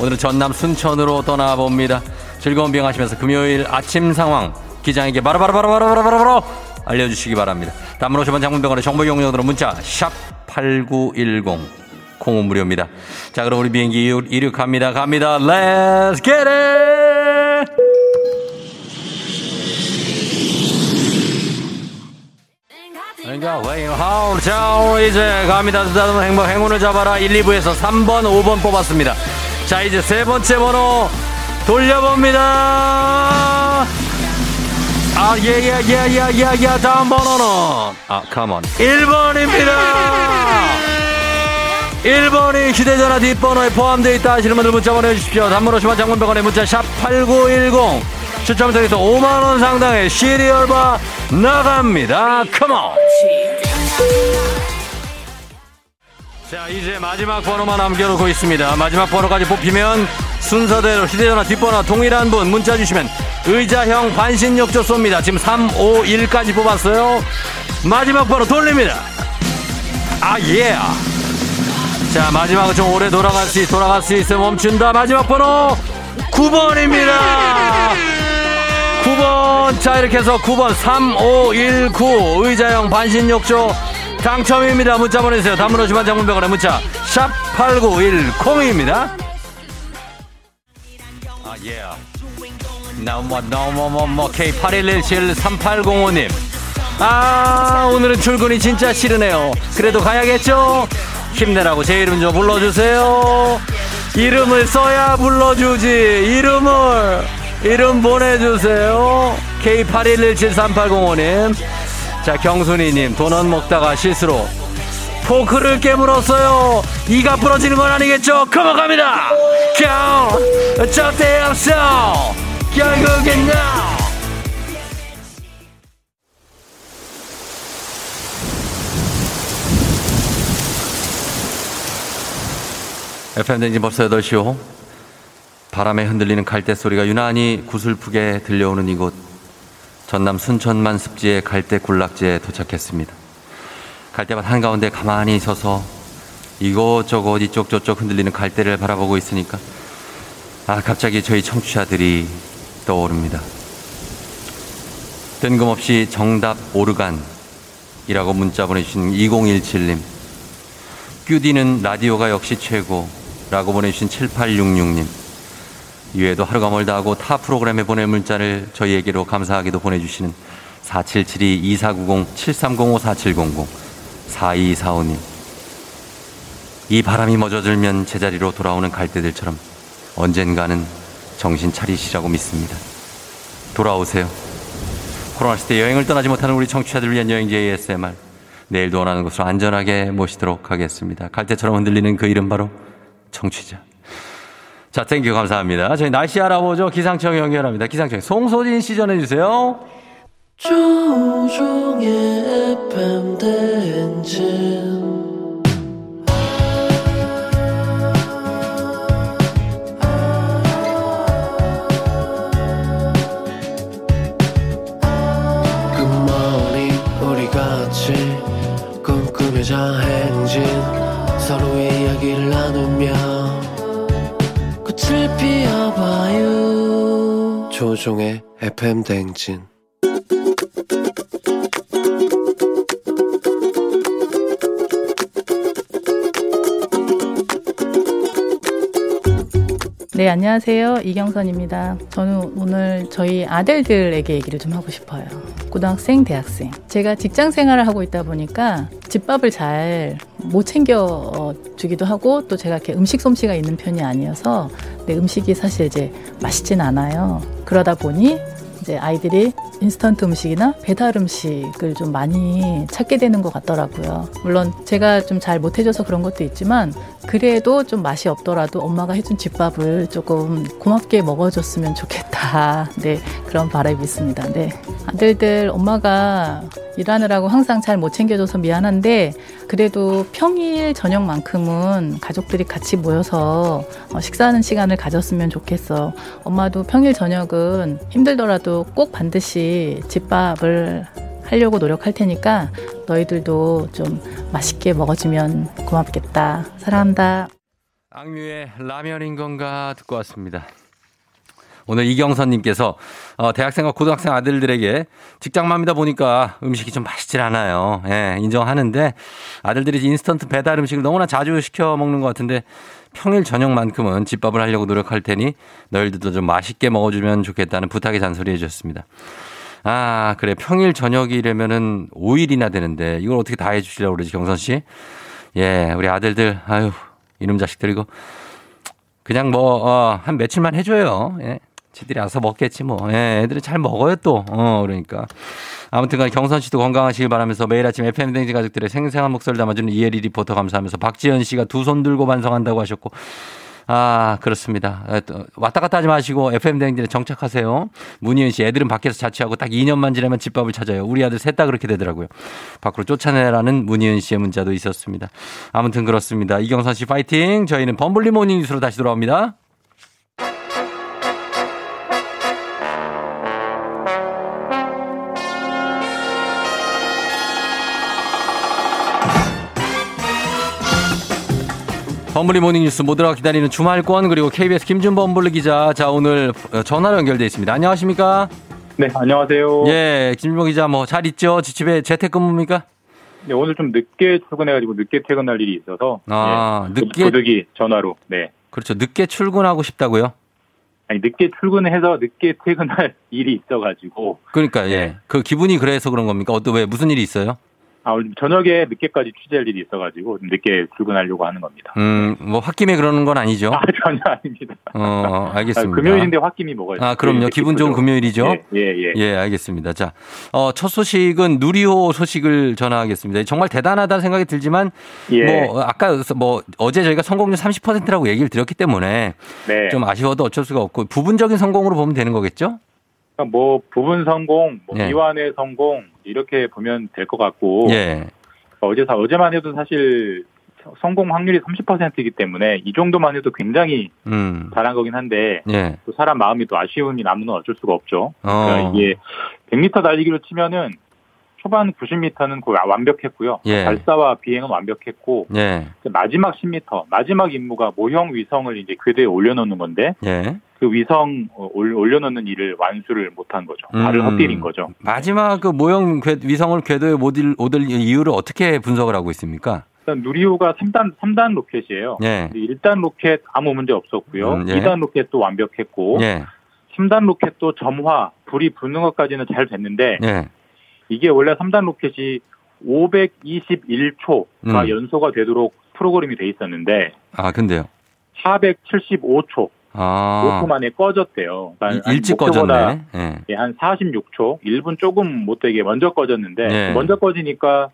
오늘은 전남 순천으로 떠나봅니다. 즐거운 비행하시면서 금요일 아침 상황 기장에게 바로바로바로바로바로바로 알려주시기 바랍니다. 단문 50원 장문병원의 정보 용역으로 문자 샵 8910 콩은 무료입니다. 자 그럼 우리 비행기 이륙합니다. 갑니다. Let's get it! 자 이제 갑니다 쓰다듬은 행복 행운을 잡아라. 1, 2부에서 3번 5번 뽑았습니다. 자 이제 세 번째 번호 돌려봅니다. 아 예 예 예 예 예 예 다음 번호는. 아 컴온 1번입니다. 1번이 휴대전화 뒷번호에 포함되어 있다 하시는 분들 문자 보내주십시오. 단문 50원 장문 100원의 문자 샵 8910 추첨 통해서 5만원 상당의 시리얼바 나갑니다. 컴온 자 이제 마지막 번호만 남겨놓고 있습니다. 마지막 번호까지 뽑히면 순서대로 휴대전화 뒷번호 동일한 분 문자 주시면 의자형 반신욕조 쏩니다. 지금 351까지 뽑았어요. 마지막 번호 돌립니다. 아예 자 마지막은 좀 오래 돌아갈 수 돌아갈 수 있어 멈춘다. 마지막 번호 9번입니다. 9번. 자 이렇게 해서 9번 3519 의자형 반신욕조 당첨입니다. 문자 보내주세요. 단문 50만 장문병원의 문자. 샵 8910입니다. 아예 나뭐 너뭐뭐뭐 K81173805님. 아 오늘은 출근이 진짜 싫으네요. 그래도 가야겠죠? 힘내라고 제 이름 좀 불러주세요 이름을 써야 불러주지. 이름을 이름 보내주세요. K81173805님. 자 경순이님 도넛 먹다가 실수로 포크를 깨물었어요. 이가 부러지는 건 아니겠죠? 그만갑니다. 겨 절대 없어 결국엔 나 FM 댕진 벌써 8시 호 바람에 흔들리는 갈대 소리가 유난히 구슬프게 들려오는 이곳 전남 순천만 습지의 갈대 군락지에 도착했습니다. 갈대밭 한가운데 가만히 서서 이곳저곳 이쪽 저쪽 흔들리는 갈대를 바라보고 있으니까 아 갑자기 저희 청취자들이 떠오릅니다. 뜬금없이 정답 오르간이라고 문자 보내주신 2017님 큐디는 라디오가 역시 최고 라고 보내주신 7866님 이외에도 하루가 멀다 하고 타 프로그램에 보낼 문자를 저희에게로 감사하게도 보내주시는 4772-2490-7305-4700 4245님 이 바람이 멎어들면 제자리로 돌아오는 갈대들처럼 언젠가는 정신 차리시라고 믿습니다. 돌아오세요. 코로나 시대 여행을 떠나지 못하는 우리 청취자들을 위한 여행지 ASMR 내일도 원하는 곳으로 안전하게 모시도록 하겠습니다. 갈대처럼 흔들리는 그 이름 바로 청취자. 자, thank you 감사합니다. 저희 날씨 알아보죠. 기상청 연결합니다. 기상청 송소진 씨 전해 주세요. 조우종의 FM 대행진 굿모닝 우리 같이 꿈꾸며자 행진 꽃을 피워봐요. 조종의 FM 대행진 네, 안녕하세요. 이경선입니다. 저는 오늘 저희 아들들에게 얘기를 좀 하고 싶어요. 고등학생, 대학생. 제가 직장 생활을 하고 있다 보니까 집밥을 잘 못 챙겨 주기도 하고 또 제가 이렇게 음식 솜씨가 있는 편이 아니어서 내 음식이 사실 이제 맛있진 않아요. 그러다 보니 이제 아이들이 인스턴트 음식이나 배달 음식을 좀 많이 찾게 되는 것 같더라고요. 물론 제가 좀 잘 못해줘서 그런 것도 있지만 그래도 좀 맛이 없더라도 엄마가 해준 집밥을 조금 고맙게 먹어줬으면 좋겠다. 네, 그런 바람이 있습니다. 네. 아들들 엄마가 일하느라고 항상 잘 못 챙겨줘서 미안한데 그래도 평일 저녁만큼은 가족들이 같이 모여서 어, 식사하는 시간을 가졌으면 좋겠어. 엄마도 평일 저녁은 힘들더라도 꼭 반드시 집밥을 하려고 노력할 테니까 너희들도 좀 맛있게 먹어주면 고맙겠다. 사랑한다. 악뮤의 라면인 건가 듣고 왔습니다. 오늘 이경선님께서 어, 대학생과 고등학생 아들들에게 직장맘이다 보니까 음식이 좀 맛있질 않아요. 예, 인정하는데 아들들이 인스턴트 배달 음식을 너무나 자주 시켜 먹는 것 같은데 평일 저녁만큼은 집밥을 하려고 노력할 테니 너희들도 좀 맛있게 먹어주면 좋겠다는 부탁의 잔소리 해주셨습니다. 아, 그래. 평일 저녁이라면은 5일이나 되는데 이걸 어떻게 다 해주시려고 그러지, 경선 씨? 예, 우리 아들들, 아유, 이놈 자식들 이거 그냥 뭐, 어, 한 며칠만 해줘요. 예. 지들이 알아서 먹겠지 뭐. 예, 애들은 잘 먹어요 또. 어, 그러니까. 아무튼 간에 경선 씨도 건강하시길 바라면서 매일 아침 FM 댕지 가족들의 생생한 목소리를 담아주는 이혜리 리포터 감사하면서 박지현 씨가 두 손 들고 반성한다고 하셨고 아, 그렇습니다. 왔다 갔다 하지 마시고 FM 대행진에 정착하세요. 문희은 씨, 애들은 밖에서 자취하고 딱 2년만 지나면 집밥을 찾아요. 우리 아들 셋 다 그렇게 되더라고요. 밖으로 쫓아내라는 문희은 씨의 문자도 있었습니다. 아무튼 그렇습니다. 이경선 씨 파이팅! 저희는 범블리 모닝 뉴스로 다시 돌아옵니다. 범블리 모닝 뉴스 모두가 기다리는 주말권 그리고 KBS 김준범 블리 기자 자 오늘 전화로 연결돼 있습니다. 안녕하십니까? 네, 안녕하세요. 예, 김준범 기자 뭐 잘 있죠? 집에 재택근무입니까? 네, 오늘 좀 늦게 출근해가지고 늦게 퇴근할 일이 있어서 아, 예, 늦게- 고득이 전화로 네. 그렇죠. 늦게 출근하고 싶다고요? 아니 늦게 출근해서 늦게 퇴근할 일이 있어가지고 그러니까 예. 그 기분이 그래서 그런 겁니까? 어떤 왜 무슨 일이 있어요? 아 오늘 저녁에 늦게까지 취재할 일이 있어가지고 좀 늦게 출근하려고 하는 겁니다. 음, 뭐 홧김에 그러는 건 아니죠? 아 전혀 아닙니다. 어, 알겠습니다. 아, 금요일인데 홧김이 뭐가 있어요? 아, 그럼요. 기분 좋은 금요일이죠? 예, 예. 알겠습니다. 자, 어, 첫 소식은 누리호 소식을 전하겠습니다. 정말 대단하다는 생각이 들지만, 예. 뭐, 아까 뭐, 어제 저희가 성공률 30%라고 얘기를 드렸기 때문에, 네. 좀 아쉬워도 어쩔 수가 없고, 부분적인 성공으로 보면 되는 거겠죠? 뭐 부분 성공, 뭐 예. 미완의 성공 이렇게 보면 될 것 같고 예. 어제 사 어제만 해도 사실 성공 확률이 30%이기 때문에 이 정도만 해도 굉장히 음. 잘한 거긴 한데 예. 또 사람 마음이 또 아쉬움이 남는 건 어쩔 수가 없죠. 어. 그러니까 이게 100m 달리기로 치면은 초반 90m는 거의 완벽했고요. 예. 발사와 비행은 완벽했고 예. 마지막 10m 마지막 임무가 모형 위성을 이제 궤도에 올려놓는 건데 예. 그 위성 어, 올- 올려놓는 일을 완수를 못한 거죠. 발을 음. 헛디딘 거죠. 마지막 그 모형 궤- 위성을 궤도에 못 일- 올린 이유를 어떻게 분석을 하고 있습니까? 일단 누리호가 3단 3단 로켓이에요. 예. 1단 로켓 아무 문제 없었고요. 음, 예. 2단 로켓도 완벽했고 예. 3단 로켓도 점화, 불이 붙는 것까지는 잘 됐는데 예. 이게 원래 3단 로켓이 521초가 음. 연소가 되도록 프로그램이 돼 있었는데 아, 근데요. 475초, 아. 5초 만에 꺼졌대요. 그러니까 이- 일찍 꺼졌네. 예. 예, 한 46초, 1분 조금 못되게 먼저 꺼졌는데 네. 먼저 꺼지니까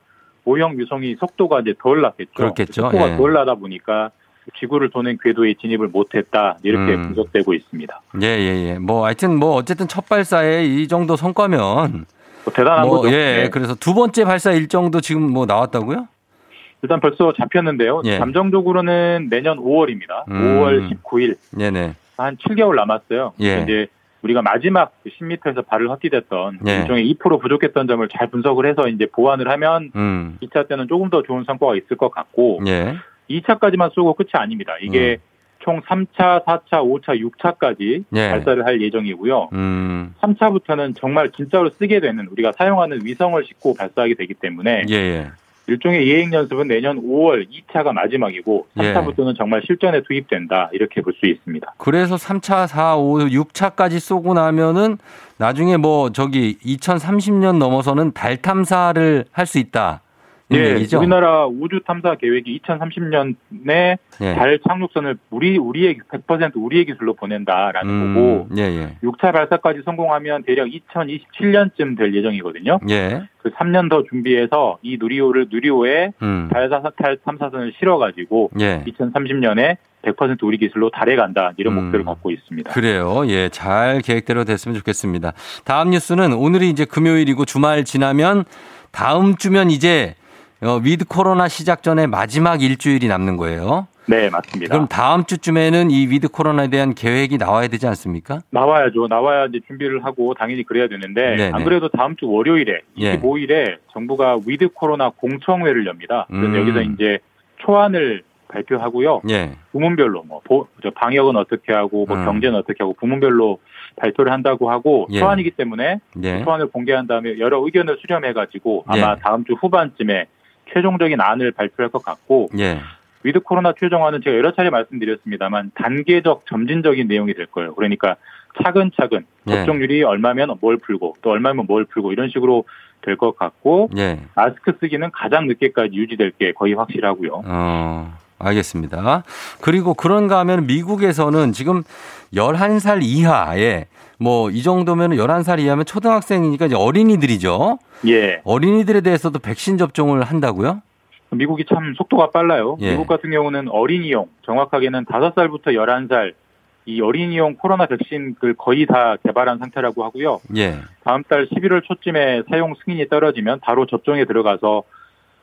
모형 유성이 속도가 이제 덜 났겠죠. 그렇겠죠. 속도가 예. 덜 나다 보니까 지구를 도는 궤도에 진입을 못했다 이렇게 음. 분석되고 있습니다. 예, 예, 예. 뭐, 하여튼 뭐, 어쨌든 첫 발사에 이 정도 성과면. 뭐 대단한 뭐, 거죠. 예, 네. 그래서 두 번째 발사 일정도 지금 뭐 나왔다고요? 일단 벌써 잡혔는데요. 예. 잠정적으로는 내년 5월입니다. 음. 5월 19일 네네. 한 7개월 남았어요. 예. 이제 우리가 마지막 10m에서 발을 헛디뎠던 예. 일종의 2% 부족했던 점을 잘 분석을 해서 이제 보완을 하면 음. 2차 때는 조금 더 좋은 성과가 있을 것 같고 예. 2차까지만 쏘고 끝이 아닙니다. 이게 총 3차, 4차, 5차, 6차까지 음. 예. 발사를 할 예정이고요. 음. 3차부터는 정말 진짜로 쓰게 되는 우리가 사용하는 위성을 싣고 발사하게 되기 때문에 예, 예. 일종의 예행 연습은 내년 5월 2차가 마지막이고 예. 3차부터는 정말 실전에 투입된다 이렇게 볼 수 있습니다. 그래서 3차, 4, 5, 6차까지 쏘고 나면은 나중에 뭐 저기 2030년 넘어서는 달 탐사를 할 수 있다. 이 예, 얘기죠? 우리나라 우주 탐사 계획이 2030년에 예. 달 착륙선을 우리 우리의 100% 우리의 기술로 보낸다라는 음, 거고 예, 예. 6차 발사까지 성공하면 대략 2027년쯤 될 예정이거든요. 예. 그 3년 더 준비해서 이 누리호를 누리호에 음. 달, 사- 달 탐사선을 실어 가지고 예. 2030년에 100% 우리 기술로 달에 간다 이런 음. 목표를 갖고 있습니다. 그래요. 예, 잘 계획대로 됐으면 좋겠습니다. 다음 뉴스는 오늘이 이제 금요일이고 주말 지나면 다음 주면 이제 어, 위드 코로나 시작 전에 마지막 일주일이 남는 거예요. 네, 맞습니다. 그럼 다음 주쯤에는 이 위드 코로나에 대한 계획이 나와야 되지 않습니까? 나와야죠. 나와야 이제 준비를 하고 당연히 그래야 되는데 네네. 안 그래도 다음 주 월요일에 예. 25일에 정부가 위드 코로나 공청회를 엽니다. 그래서 음. 여기서 이제 초안을 발표하고요. 예. 부문별로 뭐 보- 방역은 어떻게 하고 뭐 음. 경제는 어떻게 하고 부문별로 발표를 한다고 하고 예. 초안이기 때문에 예. 초안을 공개한 다음에 여러 의견을 수렴해 가지고 아마 예. 다음 주 후반쯤에 최종적인 안을 발표할 것 같고 예. 위드 코로나 최종안은 제가 여러 차례 말씀드렸습니다만 단계적 점진적인 내용이 될 거예요. 그러니까 차근차근 예. 접종률이 얼마면 뭘 풀고 또 얼마면 뭘 풀고 이런 식으로 될 것 같고 예. 마스크 쓰기는 가장 늦게까지 유지될 게 거의 확실하고요. 어, 알겠습니다. 그리고 그런가 하면 미국에서는 지금 11살 이하에 뭐 이 정도면 11살 이하면 초등학생이니까 이제 어린이들이죠. 예. 어린이들에 대해서도 백신 접종을 한다고요? 미국이 참 속도가 빨라요. 예. 미국 같은 경우는 어린이용, 정확하게는 5살부터 11살 이 어린이용 코로나 백신을 거의 다 개발한 상태라고 하고요. 예. 다음 달 11월 초쯤에 사용 승인이 떨어지면 바로 접종에 들어가서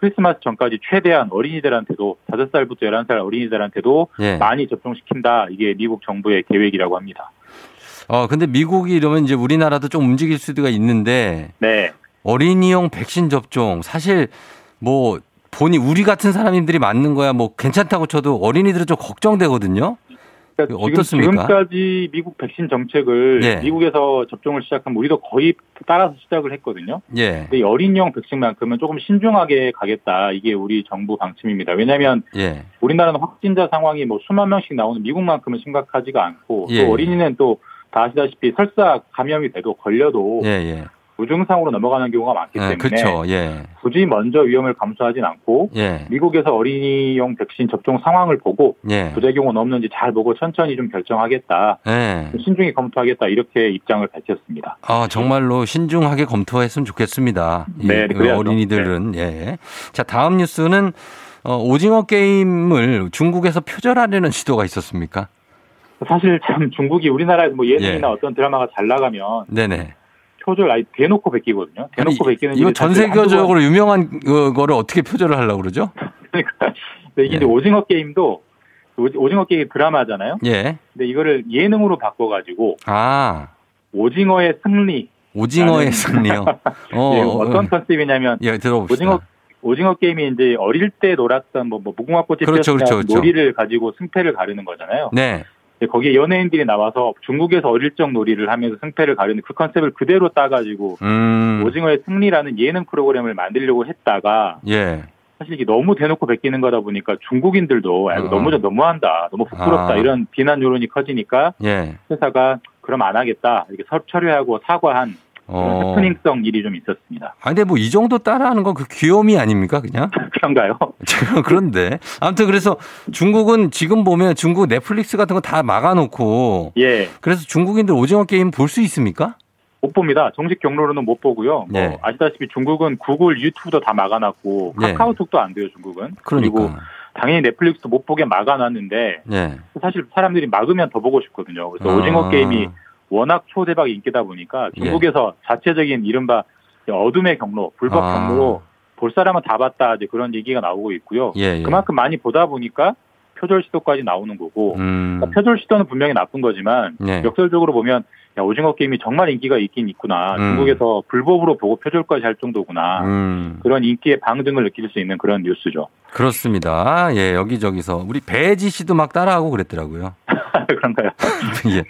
크리스마스 전까지 최대한 어린이들한테도 5살부터 11살 어린이들한테도 예. 많이 접종시킨다. 이게 미국 정부의 계획이라고 합니다. 어, 근데 미국이 이러면 이제 우리나라도 좀 움직일 수가 있는데 네. 어린이용 백신 접종 사실 뭐 본이 우리 같은 사람들이 맞는 거야 뭐 괜찮다고 쳐도 어린이들은 좀 걱정되거든요. 그러니까 지금, 어떻습니까? 지금까지 미국 백신 정책을 예. 미국에서 접종을 시작하면 우리도 거의 따라서 시작을 했거든요. 예. 근데 이 어린이용 백신만큼은 조금 신중하게 가겠다. 이게 우리 정부 방침입니다. 왜냐하면 예. 우리나라는 확진자 상황이 뭐 수만 명씩 나오는 미국만큼은 심각하지가 않고 예. 또 어린이는 또 다 아시다시피 설사 감염이 돼도 걸려도 예, 예. 무증상으로 넘어가는 경우가 많기 예, 때문에 그렇죠. 예. 굳이 먼저 위험을 감수하진 않고 예. 미국에서 어린이용 백신 접종 상황을 보고 예. 부작용은 없는지 잘 보고 천천히 좀 결정하겠다. 예. 좀 신중히 검토하겠다. 이렇게 입장을 밝혔습니다. 아, 정말로 신중하게 검토했으면 좋겠습니다. 이 네, 그. 어린이들은 예. 자, 다음 뉴스는 어, 오징어 게임을 중국에서 표절하려는 시도가 있었습니까? 사실 참 중국이 우리나라에서 뭐 예능이나 예. 어떤 드라마가 잘 나가면 네네. 표절 아예 대놓고 베끼거든요. 대놓고 베끼는 이거 전 세계적으로 유명한 그- 거를 어떻게 표절을 하려고 그러죠? 그러니까 이게 예. 오징어 게임도 오- 오징어 게임 드라마잖아요. 예. 근데 이거를 예능으로 바꿔가지고 아, 오징어의 승리. 오징어의 승리요. 어, 예, 어, 어떤 컨셉이냐면 예, 들어봅시다. 오징어 오징어 게임이 이제 어릴 때 놀았던 뭐, 뭐 무궁화꽃이 그렇죠, 피었을 때 그렇죠, 그렇죠. 놀이를 가지고 승패를 가르는 거잖아요. 네. 근데 거기에 연예인들이 나와서 중국에서 어릴 적 놀이를 하면서 승패를 가르는 그 컨셉을 그대로 따가지고 음. 오징어의 승리라는 예능 프로그램을 만들려고 했다가 예. 사실 이게 너무 대놓고 베끼는 거다 보니까 중국인들도 야, 이거 어. 너무 좀 너무한다, 너무 부끄럽다 아. 이런 비난 여론이 커지니까 예. 회사가 그럼 안 하겠다 이렇게 서- 철회하고 사과한 어. 해프닝성 일이 좀 있었습니다. 아, 근데 뭐 이 정도 따라하는 건 그 귀요미 아닙니까, 그냥? 그런가요? 그런데. 아무튼 그래서 중국은 지금 보면 중국 넷플릭스 같은 거 다 막아놓고. 예. 그래서 중국인들 오징어 게임 볼 수 있습니까? 못 봅니다. 정식 경로로는 못 보고요. 뭐 예. 아시다시피 중국은 구글, 유튜브도 다 막아놨고 예. 카카오톡도 안 돼요. 중국은. 그러니까. 리고 당연히 넷플릭스도 못 보게 막아놨는데 예. 사실 사람들이 막으면 더 보고 싶거든요. 그래서 아. 오징어 게임이 워낙 초대박 인기다 보니까 예. 중국에서 자체적인 이른바 어둠의 경로, 불법 아. 경로로 볼 사람은 다 봤다 이제 그런 얘기가 나오고 있고요. 예, 예. 그만큼 많이 보다 보니까 표절 시도까지 나오는 거고 음. 그러니까 표절 시도는 분명히 나쁜 거지만 예. 역설적으로 보면 야, 오징어 게임이 정말 인기가 있긴 있구나. 음. 중국에서 불법으로 보고 표절까지 할 정도구나. 음. 그런 인기의 방증을 느낄 수 있는 그런 뉴스죠. 그렇습니다. 예, 여기저기서. 우리 배지 씨도 막 따라하고 그랬더라고요. 그런가요? 예.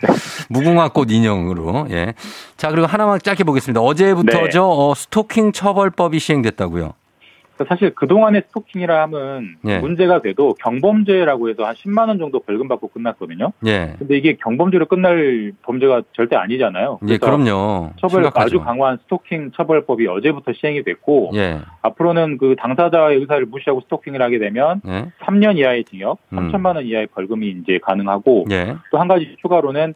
무궁화꽃 인형으로. 예. 자, 그리고 하나만 짧게 보겠습니다. 어제부터죠. 네. 어, 스토킹 처벌법이 시행됐다고요. 사실 그동안의 스토킹이라 하면 예. 문제가 돼도 경범죄라고 해서 한 10만 원 정도 벌금 받고 끝났거든요. 예. 근데 이게 경범죄로 끝날 범죄가 절대 아니잖아요. 예, 그럼요. 처벌 심각하죠. 아주 강화한 스토킹 처벌법이 어제부터 시행이 됐고 예. 앞으로는 그 당사자의 의사를 무시하고 스토킹을 하게 되면 예. 3년 이하의 징역, 음. 3천만 원 이하의 벌금이 이제 가능하고 예. 또한 가지 추가로는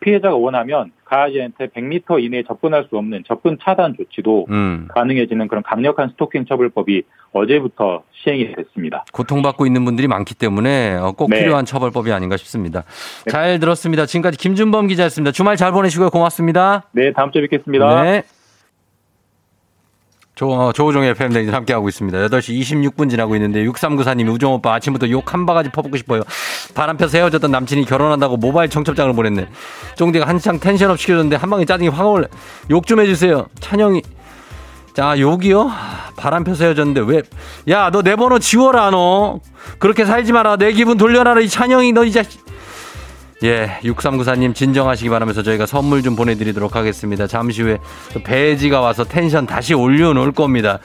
피해자가 원하면 가해자한테 100m 이내에 접근할 수 없는 접근 차단 조치도 음. 가능해지는 그런 강력한 스토킹 처벌법이 어제부터 시행이 됐습니다. 고통받고 있는 분들이 많기 때문에 어, 꼭 네. 필요한 처벌법이 아닌가 싶습니다. 잘 들었습니다. 지금까지 김준범 기자였습니다. 주말 잘 보내시고요. 고맙습니다. 네, 다음 주에 뵙겠습니다. 네. 조, 어, 조우종의 FM댕진 함께하고 있습니다. 8시 26분 지나고 있는데 6394님이 우종 오빠 아침부터 욕 한 바가지 퍼붓고 싶어요. 바람 펴서 헤어졌던 남친이 결혼한다고 모바일 청첩장을 보냈네. 쫑디가 한창 tension up 시켜줬는데 한 방에 짜증이 확 올래. 욕 좀 해주세요. 찬영이. 자, 욕이요? 바람 펴서 헤어졌는데 왜? 야, 너 내 번호 지워라, 너. 그렇게 살지 마라. 내 기분 돌려놔라, 이 찬영이, 너 이 자식. 예, 6394님 진정하시기 바라면서 저희가 선물 좀 보내드리도록 하겠습니다. 잠시 후에 또 배지가 와서 텐션 다시 올려놓을 겁니다.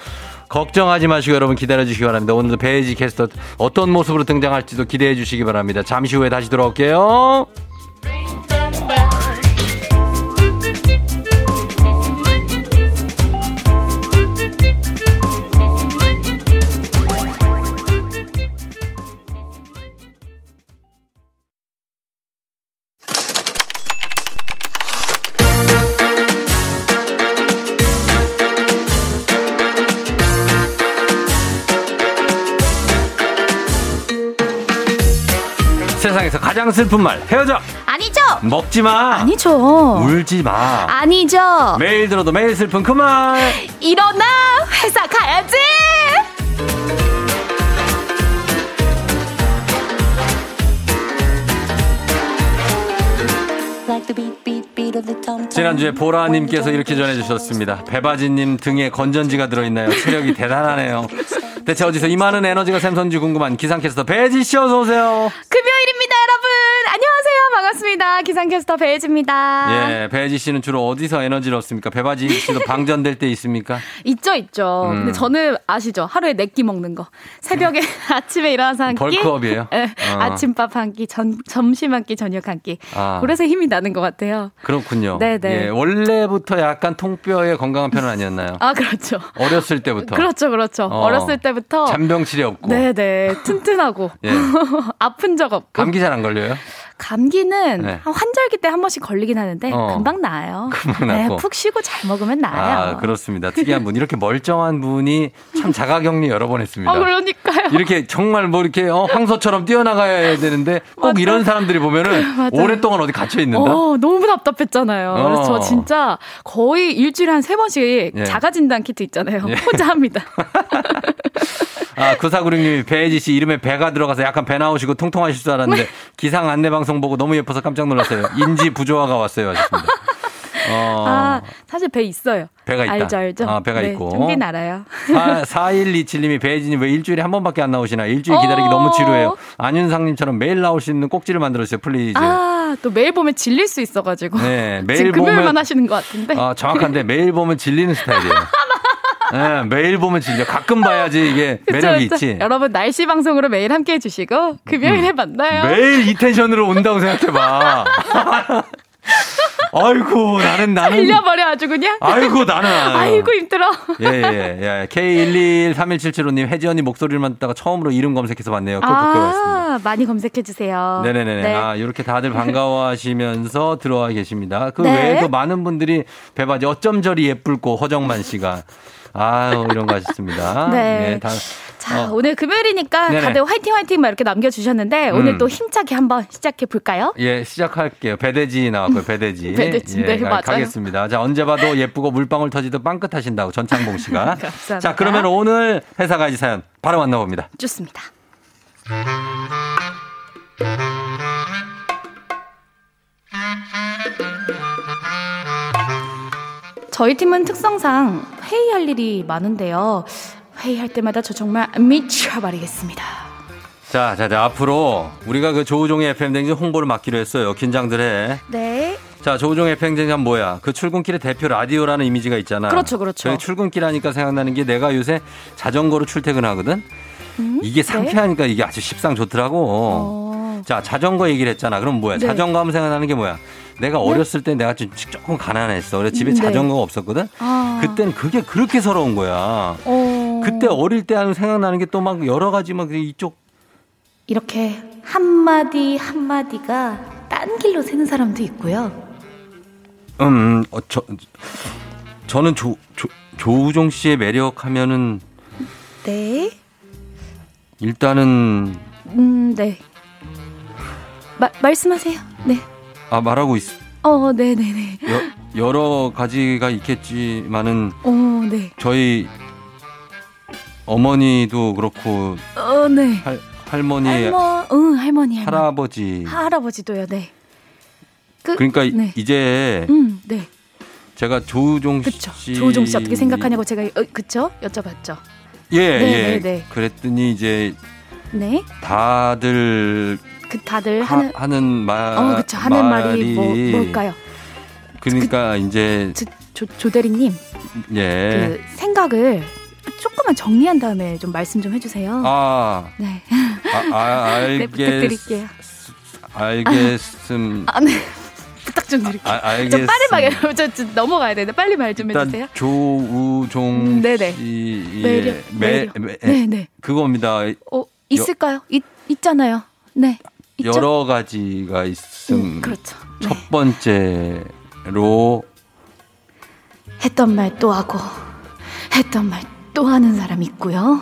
걱정하지 마시고 여러분 기다려주시기 바랍니다. 오늘도 배지 캐스터 어떤 모습으로 등장할지도 기대해 주시기 바랍니다. 잠시 후에 다시 돌아올게요. 가장 슬픈 말 헤어져 아니죠? 먹지 마 아니죠. 울지 마 아니죠. 매일 들어도 매일 슬픈 그 말 일어나 회사 가야지. 지난주에 보라님께서 이렇게 전해주셨습니다. 배바지님 등에 건전지가 들어있나요? 체력이 대단하네요. 대체 어디서 이 많은 에너지가 샘선지 궁금한 기상캐스터 배지 씨 어서 오세요. 금요일입니다, 여러분. 안녕하세요. 반갑습니다. 기상캐스터 배혜지입니다. 예, 배지 씨는 주로 어디서 에너지를 얻습니까? 배바지 씨도 방전될 때 있습니까? 있죠, 있죠. 음. 근데 저는 아시죠? 하루에 네 끼 먹는 거. 새벽에 아침에 일어나서 한 끼. 벌크업이에요? 예, 어. 아침밥 한 끼, 전, 점심 한 끼, 저녁 한 끼. 아. 그래서 힘이 나는 것 같아요. 그렇군요. 네네. 예, 원래부터 약간 통뼈에 건강한 편은 아니었나요? 아, 그렇죠. 어렸을 때부터. 그렇죠, 그렇죠. 어. 어. 렸을 때부터. 잔병치레 없고. 네네. 튼튼하고. 예. 아픈 적 없고. 감기 잘 안 걸려요? 감기는 네. 한 환절기 때 한 번씩 걸리긴 하는데 어. 금방 나아요. 금방 네, 낫고. 푹 쉬고 잘 먹으면 나아요. 아, 그렇습니다. 특이한 분. 이렇게 멀쩡한 분이 참 자가격리 여러 번 했습니다. 아, 그러니까요. 이렇게 정말 뭐 이렇게 어, 황소처럼 뛰어나가야 되는데 꼭 이런 사람들이 보면은. 오랫동안 어디 갇혀 있는다. 어, 너무 답답했잖아요. 어. 그래서 저 진짜 거의 일주일에 한 세 번씩 예. 자가 진단 키트 있잖아요. 예. 혼자 합니다. 아, 구사구룡님이 배혜지 씨 이름에 배가 들어가서 약간 배 나오시고 통통하실 줄 알았는데 기상 안내 방송 보고 너무 예뻐서 깜짝 놀랐어요. 인지 부조화가 왔어요. 하셨습니다. 어, 아, 사실 배 있어요. 배가 있다. 알죠, 알죠. 아, 배가 네, 있고. 종긴 알아요. 4127님이 배혜지님 왜 일주일에 한 번밖에 안 나오시나? 일주일 기다리기 어. 너무 지루해요. 안윤상님처럼 매일 나올 수 있는 꼭지를 만들어주세요. please. 아, 또 매일 보면 질릴 수 있어가지고. 네, 매일 지금 금요일만 보면- 하시는 것 같은데. 아, 정확한데 매일 보면 질리는 스타일이에요. 네, 매일 보면 질려. 가끔 봐야지 이게 그쵸, 매력이 그쵸? 있지. 여러분 날씨 방송으로 매일 함께 해주시고 금요일에 만나요. 매일 이 텐션으로 온다고 생각해봐. 아이고, 나는, 나는. 살려버려 아주 그냥. 아이고, 나는. 아이고 힘들어. 예, 예, 예. K1213177호님, 혜지 언니 목소리만 듣다가 처음으로 이름 검색해서 봤네요. 아, 많이 검색해 주세요. 네네네. 네. 아, 이렇게 다들 반가워하시면서 들어와 계십니다. 그 네. 외에도 많은 분들이 배바지 어쩜 저리 예쁠고 허정만 씨가 아유 이런 거 하셨습니다. 네. 예, 다, 자, 어, 오늘 금요일이니까 네네. 다들 화이팅 화이팅 막 이렇게 남겨주셨는데 음. 오늘 또 힘차게 한번 시작해 볼까요? 예, 시작할게요. 배대지 나왔고요, 배대지. 배대지, 예, 네, 가- 맞아요. 가겠습니다. 자, 언제 봐도 예쁘고 물방울 터지듯 빵긋하신다고 전창봉 씨가. 감사합니다. 자, 그러면 오늘 회사 가지 사연 바로 만나봅니다. 좋습니다. 저희 팀은 특성상 회의할 일이 많은데요. 회의할 때마다 저 정말 미쳐버리겠습니다. 자, 자, 자, 앞으로 우리가 그 조우종의 FM 댕진 홍보를 맡기로 했어요. 긴장들 해. 네. 자, 조우종의 FM 댕진 하면 뭐야? 그 출근길의 대표 라디오라는 이미지가 있잖아. 그렇죠, 그렇죠. 저희 출근길 하니까 생각나는 게 내가 요새 자전거로 출퇴근하거든? 음? 이게 네. 상쾌하니까 이게 아주 십상 좋더라고. 자, 자전거 얘기를 했잖아. 그럼 뭐야? 네. 자전거 하면 생각나는 게 뭐야? 내가 어렸을 때 내가 좀 조금 가난했어. 그래서 집에 네. 자전거가 없었거든? 아. 그때는 그게 그렇게 서러운 거야. 어. 그때 어릴 때 하는 생각나는 게 또 막 여러 가지 막 이쪽 이렇게 한마디 한마디가 딴 길로 새는 사람도 있고요. 음, 어, 저, 저는 조, 조, 조우종 씨의 매력 하면은 네. 일단은, 음, 네. 마, 말씀하세요. 네. 아, 말하고 있, 어, 네 네네. 여, 여러 가지가 있겠지만은 어, 네. 저희 어머니도 그렇고 어, 네. 할, 할머니, 할머, 응, 할머니, 할머니. 할아버지. 할아버지도요, 네. 그, 그러니까 네. 이제 음, 네. 제가 조우종 그쵸. 씨. 조우종 씨 어떻게 생각하냐고 제가, 어, 그쵸? 여쭤봤죠. 예, 네, 예. 네, 네. 그랬더니 이제 네. 다들 그 다들 하, 하는, 하 는 말. 어, 그쵸. 하는 말이 뭐, 뭘까요? 그러니까 이제 조, 조, 조 대리님, 예. 그 생각을 조금만 정리한 다음에 좀 말씀 좀 해주세요. 아, 네. 아, 아 네, 알겠, 부탁드릴게요. 알겠음. 아, 네. 부탁 좀 드릴게요. 아, 알겠. 좀 빨리 말, 저, 저 넘어가야 되는데 빨리 말 좀 해주세요. 조우종 음, 네네. 씨의 매력, 매, 매력. 매- 네, 네. 그겁니다. 어, 있을까요? 있, 있잖아요. 네. 있죠? 여러 가지가 있음. 음, 그렇죠. 첫 번째로 했던 말 또 하고 했던 말 또 하는 사람 있고요.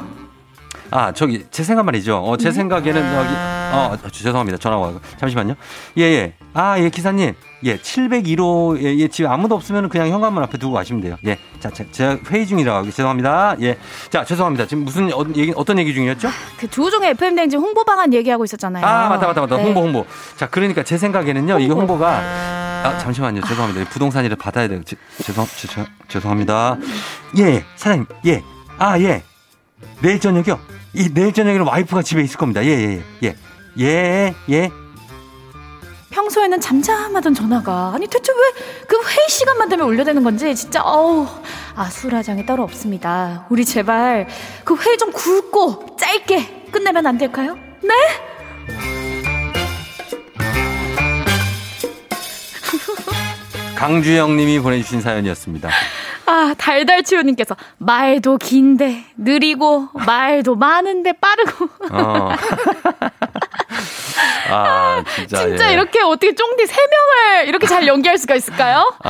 아, 저기, 제 생각 말이죠. 어, 제 생각에는 저기, 어, 저- 죄송합니다. 전화 와. 잠시만요. 예, 예. 아, 예, 기사님. 예, 701호, 예, 예, 집에 아무도 없으면 그냥 현관문 앞에 두고 가시면 돼요. 예. 자, 제, 제가 회의 중이라 죄송합니다. 예. 자, 죄송합니다. 지금 무슨, 어, 얘기, 어떤 얘기 중이었죠? 그 조종의 FM 댕진 홍보 방안 얘기하고 있었잖아요. 아, 맞다, 맞다, 맞다. 네. 홍보, 홍보. 자, 그러니까 제 생각에는요, 이게 홍보가, 아, 잠시만요. 죄송합니다. 부동산이라 받아야 돼요. 제- 죄송, 죄송, 죄송합니다. 예, 예, 사장님, 예. 아, 예. 내일 저녁이요? 이 내일 저녁에는 와이프가 집에 있을 겁니다. 예, 예, 예. 예, 예, 예. 평소에는 잠잠하던 전화가 아니 대체 왜 그 회의 시간만 되면 울려대는 건지 진짜 어우 아수라장이 따로 없습니다. 우리 제발 그 회의 좀 굵고 짧게 끝내면 안 될까요? 네? 강주영 님이 보내주신 사연이었습니다. 아 달달치우님께서 말도 긴데 느리고 말도 많은데 빠르고 어. 아, 진짜. 진짜 예. 이렇게 어떻게 쫑디 세 명을 이렇게 잘 연기할 수가 있을까요? 아,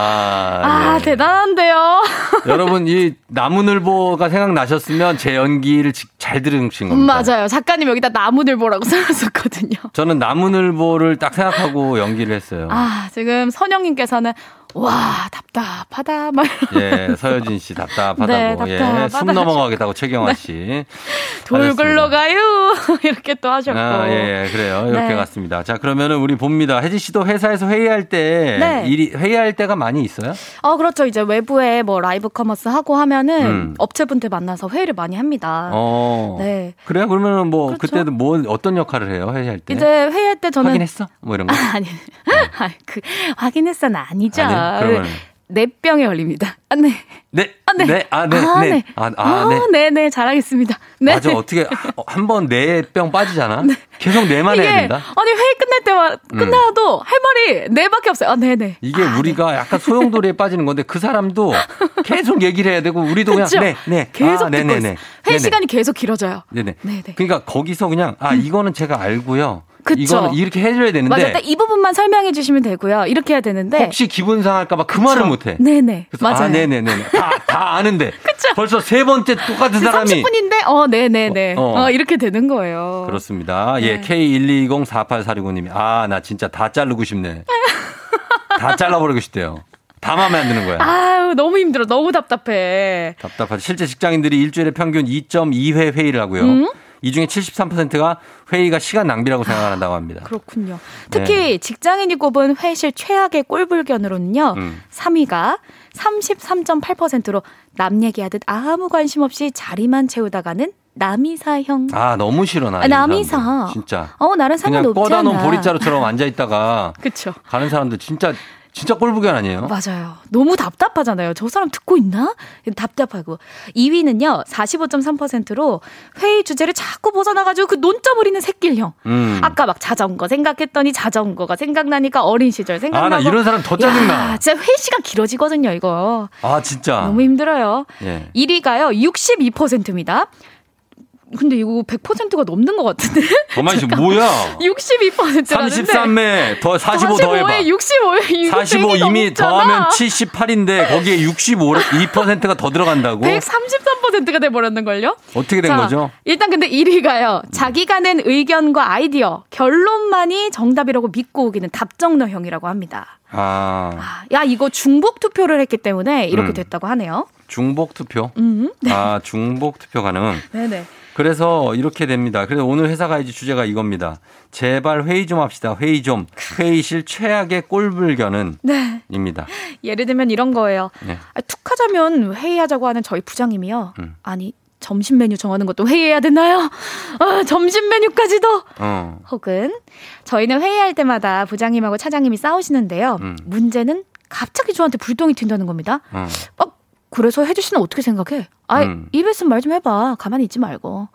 아 예. 대단한데요. 여러분, 이 나무늘보가 생각나셨으면 제 연기를 지- 잘 들으신 겁니다. 맞아요. 작가님 여기다 나무늘보라고 써놨었거든요. 저는 나무늘보를 딱 생각하고 연기를 했어요. 아, 지금 선영님께서는 와 답답하다 말 예, 서여진 씨 답답하다고. 네, 예, 답답하다. 숨 넘어가겠다고 최경화 씨. 돌 굴러 가요 이렇게 또 하셨고 아, 예, 예, 그래요. 이렇게 네. 갔습니다. 자, 그러면은 우리 봅니다. 혜지 씨도 회사에서 회의할 때 네. 일이 회의할 때가 많이 있어요? 어 그렇죠 이제 외부에 뭐 live commerce 하고 하면은 음. 업체분들 만나서 회의를 많이 합니다. 어. 네. 그래요? 그러면은 뭐 그렇죠. 그때도 뭐 어떤 역할을 해요? 회의할 때? 이제 회의할 때 저는 확인했어? 뭐 이런 거? 아니 아, 그 확인했어는 아니죠. 아니 요? 그러면 내 병에 걸립니다. 아, 네. 네. 아, 네. 네. 아, 네. 아, 네. 네. 아, 아, 네. 네, 네, 잘하겠습니다. 네. 맞아. 어떻게 한번내병 빠지잖아. 계속 내만 이게 해야 된다. 아니 회의 끝날 때만 음. 끝나도 할 말이 네밖에 없어요. 아, 네, 네. 이게 우리가 약간 소용돌이에 빠지는 건데 그 사람도 계속 얘기를 해야 되고 우리도 그냥 그쵸? 네, 네. 계속 아, 네네네. 회의 네네. 시간이 계속 길어져요. 네네. 네네. 그러니까 거기서 그냥 아 이거는 제가 알고요. 그쵸. 이거는 이렇게 해줘야 되는데 맞아요. 딱이 부분만 설명해 주시면 되고요. 이렇게 해야 되는데. 혹시 기분 상할까봐 그 말을 못해. 네네. 그래서 맞아요. 아, 네네네. 다, 다 아는데. 벌써 세 번째 똑같은 사람이. 30분인데, 어, 네네네. 어, 어, 어. 이렇게 되는 거예요. 그렇습니다. 예, 네. K1204846님이 아, 나 진짜 다 자르고 싶네. 다 잘라버리고 싶대요. 다 마음에 안 드는 거야. 아유, 너무 힘들어. 너무 답답해. 답답하죠. 실제 직장인들이 일주일에 평균 2.2회 회의를 하고요. 음? 이 중에 73%가 회의가 시간 낭비라고 생각한다고 합니다. 그렇군요. 특히 직장인이 꼽은 회실 최악의 꼴불견으로는요. 네. 음. 3위가 33.8%로 남 얘기하듯 아무 관심 없이 자리만 채우다가는 남이사형. 아, 너무 싫어, 나. 아, 남이사. 사람들. 진짜. 어, 나랑 그냥 상관없지 뻗어 놓은 않아. 보리자루처럼 앉아 있다가 그쵸. 가는 사람들 진짜, 진짜 꼴불견 아니에요? 맞아요. 너무 답답하잖아요. 저 사람 듣고 있나? 답답하고. 2위는요, 45.3%로 회의 주제를 자꾸 벗어나가지고 그 논점 부리는 새끼형. 음. 아까 막 자전거 생각했더니 자전거가 생각나니까 어린 시절 생각나고. 아, 나 이런 사람 더 짜증나. 야, 진짜 회의 시간 길어지거든요, 이거. 아, 진짜. 너무 힘들어요. 예. 1위가요, 62%입니다. 근데 이거 100%가 넘는 것 같은데? 가만히 있어, 뭐야? 62%라는데. 33매 더 45 더해봐. 45에 65에 45 이미 더하면 78인데 거기에 65%가 더 들어간다고? 133%가 돼버렸는걸요? 어떻게 된 자, 거죠? 일단 근데 1위가요. 자기가 낸 의견과 아이디어, 결론만이 정답이라고 믿고 오기는 답정너형이라고 합니다. 아, 야, 이거 중복 투표를 했기 때문에 이렇게 음. 됐다고 하네요. 중복 투표? 음. 아, 중복 투표 가능. 네네. 그래서 이렇게 됩니다. 그래서 오늘 회사 가이즈 주제가 이겁니다. 제발 회의 좀 합시다. 회의 좀. 회의실 최악의 꼴불견은 네. 입니다. 예를 들면 이런 거예요. 네. 아, 툭 하자면 회의하자고 하는 저희 부장님이요. 음. 아니, 점심 메뉴 정하는 것도 회의해야 되나요? 아, 점심 메뉴까지도? 어. 혹은 저희는 회의할 때마다 부장님하고 차장님이 싸우시는데요. 음. 문제는 갑자기 저한테 불똥이 튄다는 겁니다. 어. 어, 그래서 혜주 씨는 어떻게 생각해? 아, 음. 입에 쓴 말 좀 해봐. 가만히 있지 말고.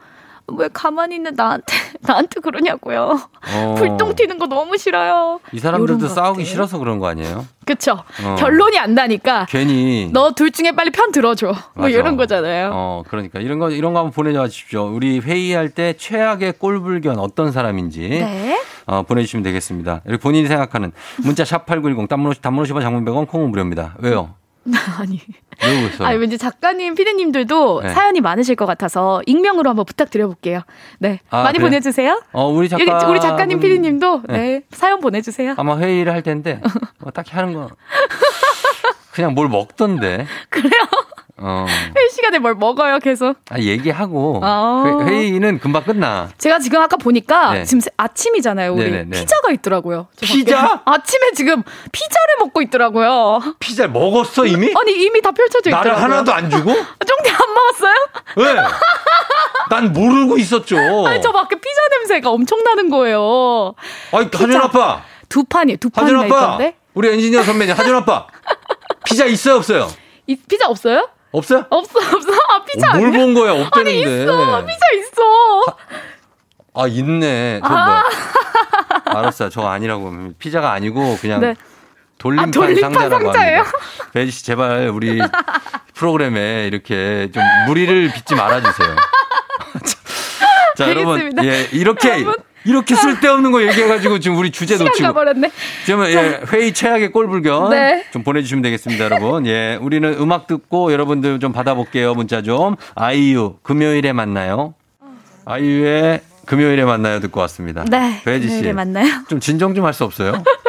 왜 가만히 있는 나한테 나한테 그러냐고요. 어. 불똥 튀는 거 너무 싫어요. 이 사람들도 싸우기 것들. 싫어서 그런 거 아니에요? 그쵸? 어. 결론이 안 나니까 괜히. 너 둘 중에 빨리 편 들어줘. 뭐 맞아. 이런 거잖아요. 어, 그러니까 이런 거 이런 거 한번 보내줘 주십시오. 우리 회의할 때 최악의 꼴불견 어떤 사람인지 네. 어, 보내주시면 되겠습니다. 이렇게 본인이 생각하는 문자 샵 #8910 단문 50 단문 50원 장문 100원 콩은 무료입니다. 왜요? 아니. 왜 웃어요? 아니, 왠지 작가님, 피디님들도 네. 사연이 많으실 것 같아서 익명으로 한번 부탁드려볼게요. 네. 아, 많이 그래요? 보내주세요. 어, 우리 작가. 우리 작가님, 피디님도 네. 네. 사연 보내주세요. 아마 회의를 할 텐데, 뭐 딱히 하는 거. 그냥 뭘 먹던데. 그래요? 어. 회의 시간에 뭘 먹어요, 계속. 아, 얘기하고. 아. 회, 회의는 금방 끝나. 제가 지금 아까 보니까 네. 지금 아침이잖아요, 우리. 네네네. 피자가 있더라고요. 피자? 아침에 지금 피자를 먹고 있더라고요. 피자 먹었어, 이미? 아니, 이미 다 펼쳐져 있더라고요. 나를 하나도 안 주고? 쫑디 안 먹었어요? 왜? 난 모르고 있었죠. 아니, 저 밖에 피자 냄새가 엄청 나는 거예요. 아니, 하준 아빠. 두 판이, 두 아빠. 있던데? 우리 엔지니어 선배님, 하준 아빠. 피자 있어요, 없어요? 이 피자 없어요? 없어요? 없어, 없어. 아, 피자 뭘 아니야? 본 거야? 아니, 없다는데. 있어. 피자 있어. 아, 있네. 저 아. 뭐야. 알았어요. 저거 아니라고. 피자가 아니고 그냥 네. 돌림판, 아, 돌림판 상자라고 상자예요? 합니다. 배지 씨 제발 우리 프로그램에 이렇게 좀 무리를 빚지 말아 주세요. 자, 여러분, 알겠습니다. 예, 이렇게 여러분. 이렇게 쓸데없는 거 얘기해가지고 지금 우리 주제 놓치고 가버렸네. 지금 예, 회의 최악의 꼴불견 네. 좀 보내주시면 되겠습니다, 여러분. 예, 우리는 음악 듣고 여러분들 좀 받아볼게요, 문자 좀. 아이유 금요일에 만나요. 아이유의 금요일에 만나요 듣고 왔습니다. 네. 배지 씨, 금요일에 만나요. 좀 진정 좀 할 수 없어요?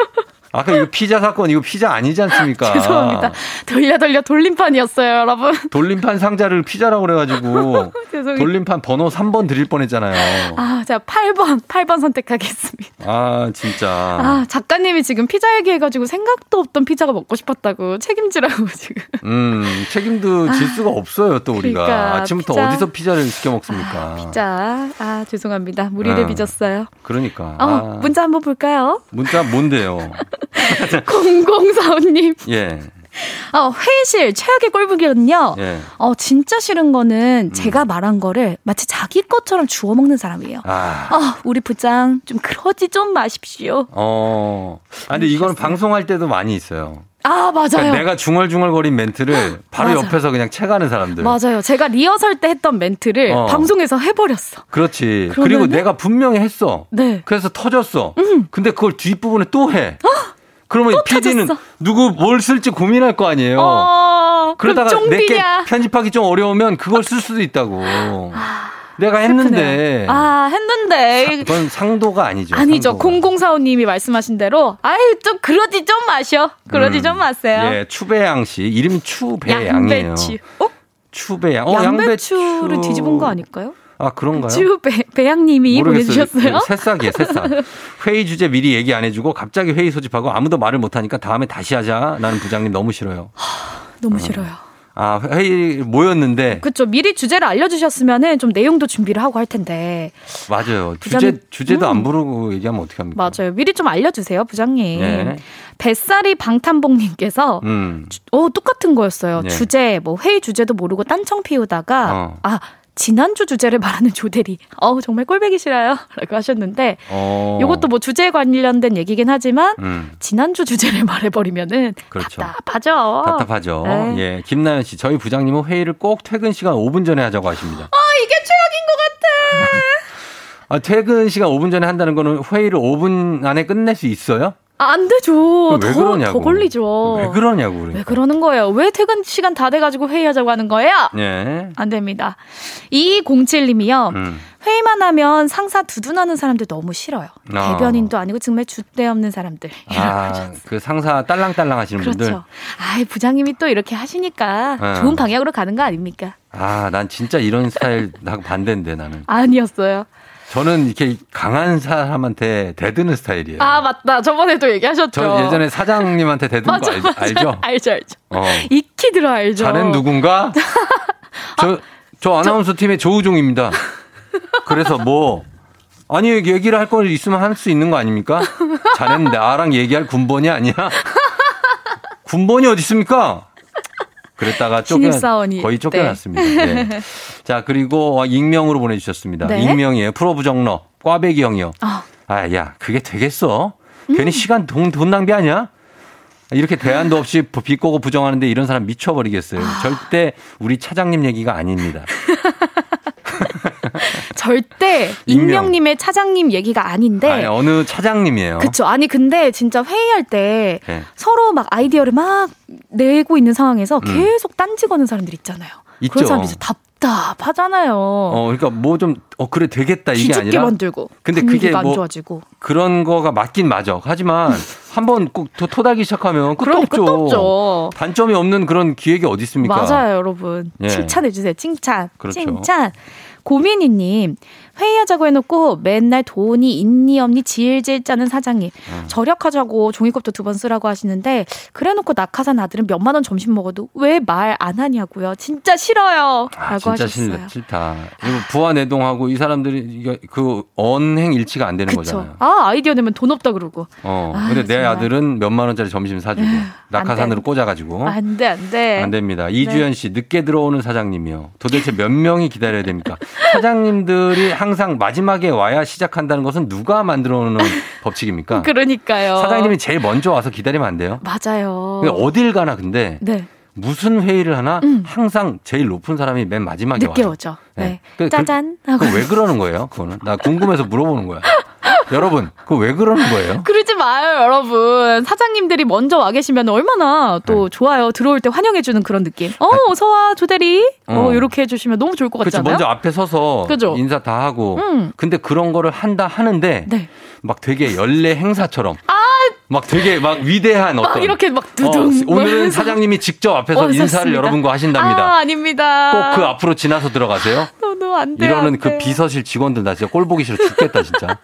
아까 이거 피자 사건 이거 피자 아니지 않습니까? 죄송합니다. 돌려 돌려 돌림판이었어요, 여러분. 돌림판 상자를 피자라고 그래가지고. 돌림판 번호 3번 드릴 뻔했잖아요. 아, 제가 8번, 8번 선택하겠습니다. 아 진짜. 아, 작가님이 지금 피자 얘기해가지고 생각도 없던 피자가 먹고 싶었다고 책임지라고 지금. 음, 책임도 질 수가 없어요, 또 우리가. 그러니까, 아침부터 피자. 어디서 피자를 시켜 먹습니까? 자, 아, 죄송합니다. 무리를 아. 빚었어요. 그러니까. 어, 아, 문자 한번 볼까요? 문자 뭔데요? 0045님. 예. 어, 회의실 최악의 꼴보기는요. 예. 음. 어, 진짜 싫은 거는 제가 말한 거를 마치 자기 것처럼 주워 먹는 사람이에요. 아. 아, 우리 부장 좀 그러지 좀 마십시오. 어. 아, 근데 이거는 방송할 때도 많이 있어요. 아, 맞아요. 그러니까 내가 중얼중얼거린 멘트를 바로 맞아. 옆에서 그냥 채가는 사람들. 맞아요. 제가 리허설 때 했던 멘트를 어. 방송에서 해버렸어. 그렇지. 그러면은- 그리고 내가 분명히 했어. 네. 그래서 터졌어. 근데 그걸 뒷부분에 또 해. 그러면 또 PD는 터졌어. 누구 뭘 쓸지 고민할 거 아니에요. 어, 그러다가 내게. 편집하기 좀 어려우면 그걸 쓸 수도 있다고. 내가 했는데. 아, 했는데. 그건 상도가 아니죠. 아니죠. 0045님이 말씀하신 대로, 아유, 좀 그러지 좀 마셔. 그러지 음. 좀 마세요. 예, 추배양 씨. 이름이 추배양이에요. 양배추. 어? 추배양. 어, 양배추를 양배추. 뒤집은 거 아닐까요? 아, 그런가요? 주 배, 배양님이 보내주셨어요. 새싹이에요, 새싹. 회의 주제 미리 얘기 안 해주고 갑자기 회의 소집하고 아무도 말을 못하니까 다음에 다시 하자. 나는 부장님 너무 싫어요. 너무 싫어요. 아, 회의 모였는데. 그쵸. 미리 주제를 알려주셨으면은 좀 내용도 준비를 하고 할 텐데. 맞아요. 주제, 부장님, 주제도 음. 안 부르고 얘기하면 어떡합니까? 맞아요. 미리 좀 알려주세요, 부장님. 네. 뱃살이 방탄복님께서 음. 어 똑같은 거였어요. 네. 주제 뭐 회의 주제도 모르고 딴청 피우다가 어. 아 지난주 주제를 말하는 조대리. 어우 정말 꼴배기 싫어요 라고 하셨는데 어. 이것도 뭐 주제에 관련된 얘기긴 하지만 음. 지난주 주제를 말해버리면은 그렇죠. 답답하죠. 답답하죠. 네. 예. 김나연 씨, 저희 부장님은 회의를 꼭 퇴근 시간 5분 전에 하자고 하십니다. 아 이게 최악인 것 같아. 아, 퇴근 시간 5분 전에 한다는 거는 회의를 5분 안에 끝낼 수 있어요? 아, 안 되죠. 왜 더, 그러냐고. 더 걸리죠. 왜 그러냐고. 그러니까. 왜 그러는 거예요? 왜 퇴근 시간 다 돼가지고 회의하자고 하는 거예요? 예. 안 됩니다. 2207님이요. 음. 회의만 하면 상사 두둔하는 사람들 너무 싫어요. 아. 대변인도 아니고 정말 줏대 없는 사람들. 아, 그 상사 딸랑딸랑 하시는 분들. 그렇죠. 아이, 부장님이 또 이렇게 하시니까 네. 좋은 방향으로 가는 거 아닙니까? 아, 난 진짜 이런 스타일 하고 반대인데 나는. 아니었어요. 저는 이렇게 강한 사람한테 대드는 스타일이에요. 아, 맞다. 저번에도 얘기하셨죠. 저 예전에 사장님한테 대드는 맞아, 거 알, 맞아. 알죠? 알죠, 알죠. 어. 익히 들어 알죠. 자넨 누군가? 저, 저 아나운서 팀의 조우종입니다. 그래서 뭐, 아니, 얘기를 할 거 있으면 할 수 있는 거 아닙니까? 자넨 나랑 얘기할 군번이 아니야? 군번이 어디 있습니까? 그랬다가 쫓겨. 거의 쫓겨났습니다. 네. 자, 그리고 익명으로 보내주셨습니다. 네. 익명이에요. 프로 부정러, 꽈배기 형이요. 아. 아, 야, 그게 되겠어? 음. 괜히 시간, 돈, 돈 낭비 아니야? 이렇게 대안도 없이 비꼬고 부정하는데 이런 사람 미쳐버리겠어요. 아. 절대 우리 차장님 얘기가 아닙니다. 절대 익명. 익명님의 차장님 얘기가 아닌데. 아니, 어느 차장님이에요. 그쵸. 아니, 근데 진짜 회의할 때 네. 서로 막 아이디어를 막 내고 있는 상황에서 음. 계속 딴지 거는 사람들 있잖아요. 있죠. 그런 사람들 진짜 답답하잖아요. 어, 그러니까 뭐 좀, 어, 그래, 되겠다. 이게 기죽게 아니라. 만들고 근데 그게 뭐안 좋아지고 그런 거가 맞긴 맞아. 하지만 한번 꼭 도- 토닥이 시작하면 끝도 그러니 없죠. 끝도 없죠. 단점이 없는 그런 기획이 어디 있습니까? 맞아요, 여러분. 예. 칭찬해 주세요. 칭찬. 그렇죠. 칭찬. 고민이님 회의하자고 해놓고 맨날 돈이 있니 없니 질질 짜는 사장님 어. 절약하자고 종이컵도 두 번 쓰라고 하시는데 그래놓고 낙하산 아들은 몇만 원 점심 먹어도 왜 말 안 하냐고요 진짜 싫어요 아, 라고 진짜 하셨어요 싫다. 싫다. 이거 부하 내동하고 이 사람들이 그 언행 일치가 안 되는 그쵸 거잖아요. 아 아이디어 내면 돈 없다 그러고 어. 아, 근데 내 정말. 아들은 몇만 원짜리 점심 사주고 낙하산으로 돼. 꽂아가지고 안돼 안돼 안 됩니다. 이주연 씨 늦게 들어오는 사장님이요. 도대체 몇 명이 기다려야 됩니까? 사장님들이 항상 마지막에 와야 시작한다는 것은 누가 만들어 놓은 법칙입니까? 그러니까요 사장님이 제일 먼저 와서 기다리면 안 돼요? 맞아요 어딜 가나 근데 네 무슨 회의를 하나 항상 제일 높은 사람이 맨 마지막에 늦게 와요. 오죠 네. 네, 그- 짜잔 그, 하고 그거 왜 그러는 거예요? 그거는 나 궁금해서 물어보는 거야. 여러분, 그거 왜 그러는 거예요? 그러지 마요, 여러분. 사장님들이 먼저 와 계시면 얼마나 또 좋아요. 들어올 때 환영해주는 그런 느낌. 어, 어서와, 조대리. 어, 어. 이렇게 해주시면 너무 좋을 것 같지. 않아요? 먼저 앞에 서서 그죠? 인사 다 하고. 음. 근데 그런 거를 한다 하는데 네. 막 되게 연례 행사처럼 아! 막 되게 막 위대한 막 어떤 이렇게 막 어, 두둥. 오늘은 하면서. 사장님이 직접 앞에서 어, 인사를. 여러분과 하신답니다. 아, 아닙니다. 꼭 그 앞으로 지나서 들어가세요. 너도 안 돼. 이러는 안그 돼. 비서실 직원들 나 진짜 꼴 보기 싫어 죽겠다 진짜.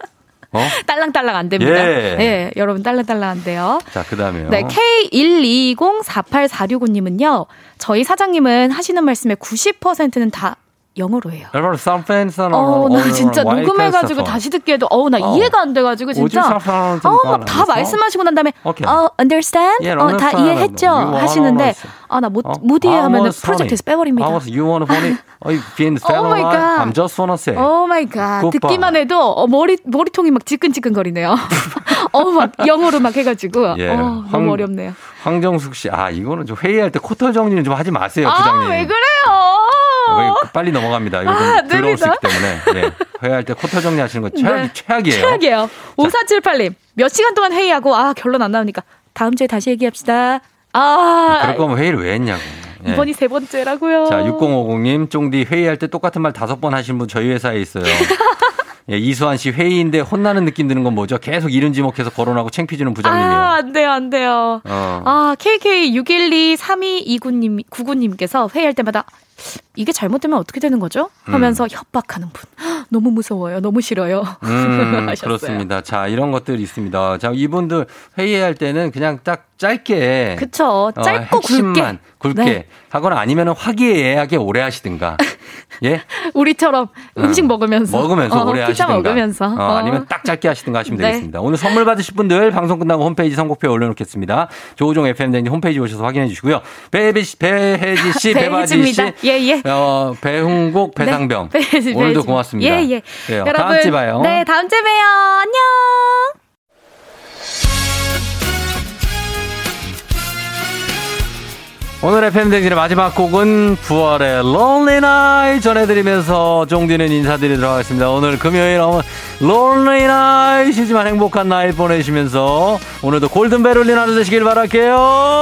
어? 딸랑딸랑 안 됩니다. 예. 예, 여러분 딸랑딸랑 안 돼요. 자 그다음에요. 네, K1204846님은요, 저희 사장님은 하시는 말씀의 90%는 다 영어로 해요. 여러분 쌈팬선 어, 나 진짜 녹음해가지고 다시 듣기에도, 어우, 나 어. 이해가 안 돼가지고, 진짜. 어, 막다 말씀하시고 난 다음에. 어, understand? 예, 어, 다. 이해했죠? 하시는데. 아, 나 못, 어? 못 이해하면 프로젝트에서. 빼버립니다. You? Oh, you being Oh my God. I'm just wanna say. Oh my God. Goodbye. 듣기만 해도 어, 머리 머리통이 막 지끈지끈거리네요. 어, 막 영어로 막 해가지고. 예. 어, 황- 너무 어렵네요. 황정숙 씨, 아 이거는 좀 회의할 때 코털 정리는 좀 하지 마세요, 아, 부장님. 왜 그래요? 왜 빨리 넘어갑니다. 이거 좀 아, 안 더러울 수. 있기 때문에 예. 회의할 때 코털 정리하시는 거 최악, 네. 최악이에요. 최악이에요. 5478님. 몇 시간 동안 회의하고, 아, 결론 안 나오니까. 다음 주에 다시 얘기합시다. 아, 그럴 거면 회의를 왜 했냐고. 예. 이번이 세 번째라고요. 자, 6050님, 쫑디 회의할 때 똑같은 말 다섯 번 하신 분 저희 회사에 있어요. 예, 이수환 씨 회의인데 혼나는 느낌 드는 건 뭐죠? 계속 이른 지목해서 거론하고 창피 주는 부장님이에요. 아, 안 돼요, 안 돼요. 어. 아, KK6123229님, 99님께서 회의할 때마다 이게 잘못되면 어떻게 되는 거죠? 하면서 협박하는 분. 헉, 너무 무서워요. 너무 싫어요. 음. 그렇습니다. 자, 이런 것들이 있습니다. 자, 이분들 회의할 때는 그냥 딱 짧게. 그쵸. 어, 짧고 핵심만 굵게. 네. 하거나 아니면 화기애애하게 오래 하시든가. 예? 우리처럼 음식 먹으면서. 먹으면서 어, 오래 피자 하시든가. 먹으면서. 어, 어. 아니면 딱 짧게 하시든가 하시면 네. 되겠습니다. 오늘 선물 받으실 분들 방송 끝나고 홈페이지 선곡표에 올려놓겠습니다. 조우종 FM 댕진 홈페이지 오셔서 확인해 주시고요. 배혜지 씨, 배혜지 씨, 배바지 씨. 예, 예. 어, 배흥국, 배상병. 네, 배혜지, 오늘도 배혜지. 고맙습니다. 예, 예. 그래요. 여러분. 다음 주에 봐요. 네, 다음 주에 봬요. 안녕. 오늘 FM 댕진의 마지막 곡은 9월의 Lonely Night 전해드리면서 종디는 인사드리도록 하겠습니다. 오늘 금요일 Lonely Night이지만 행복한 나잇 보내시면서 오늘도 골든벨 울린 하루 되시길 바랄게요.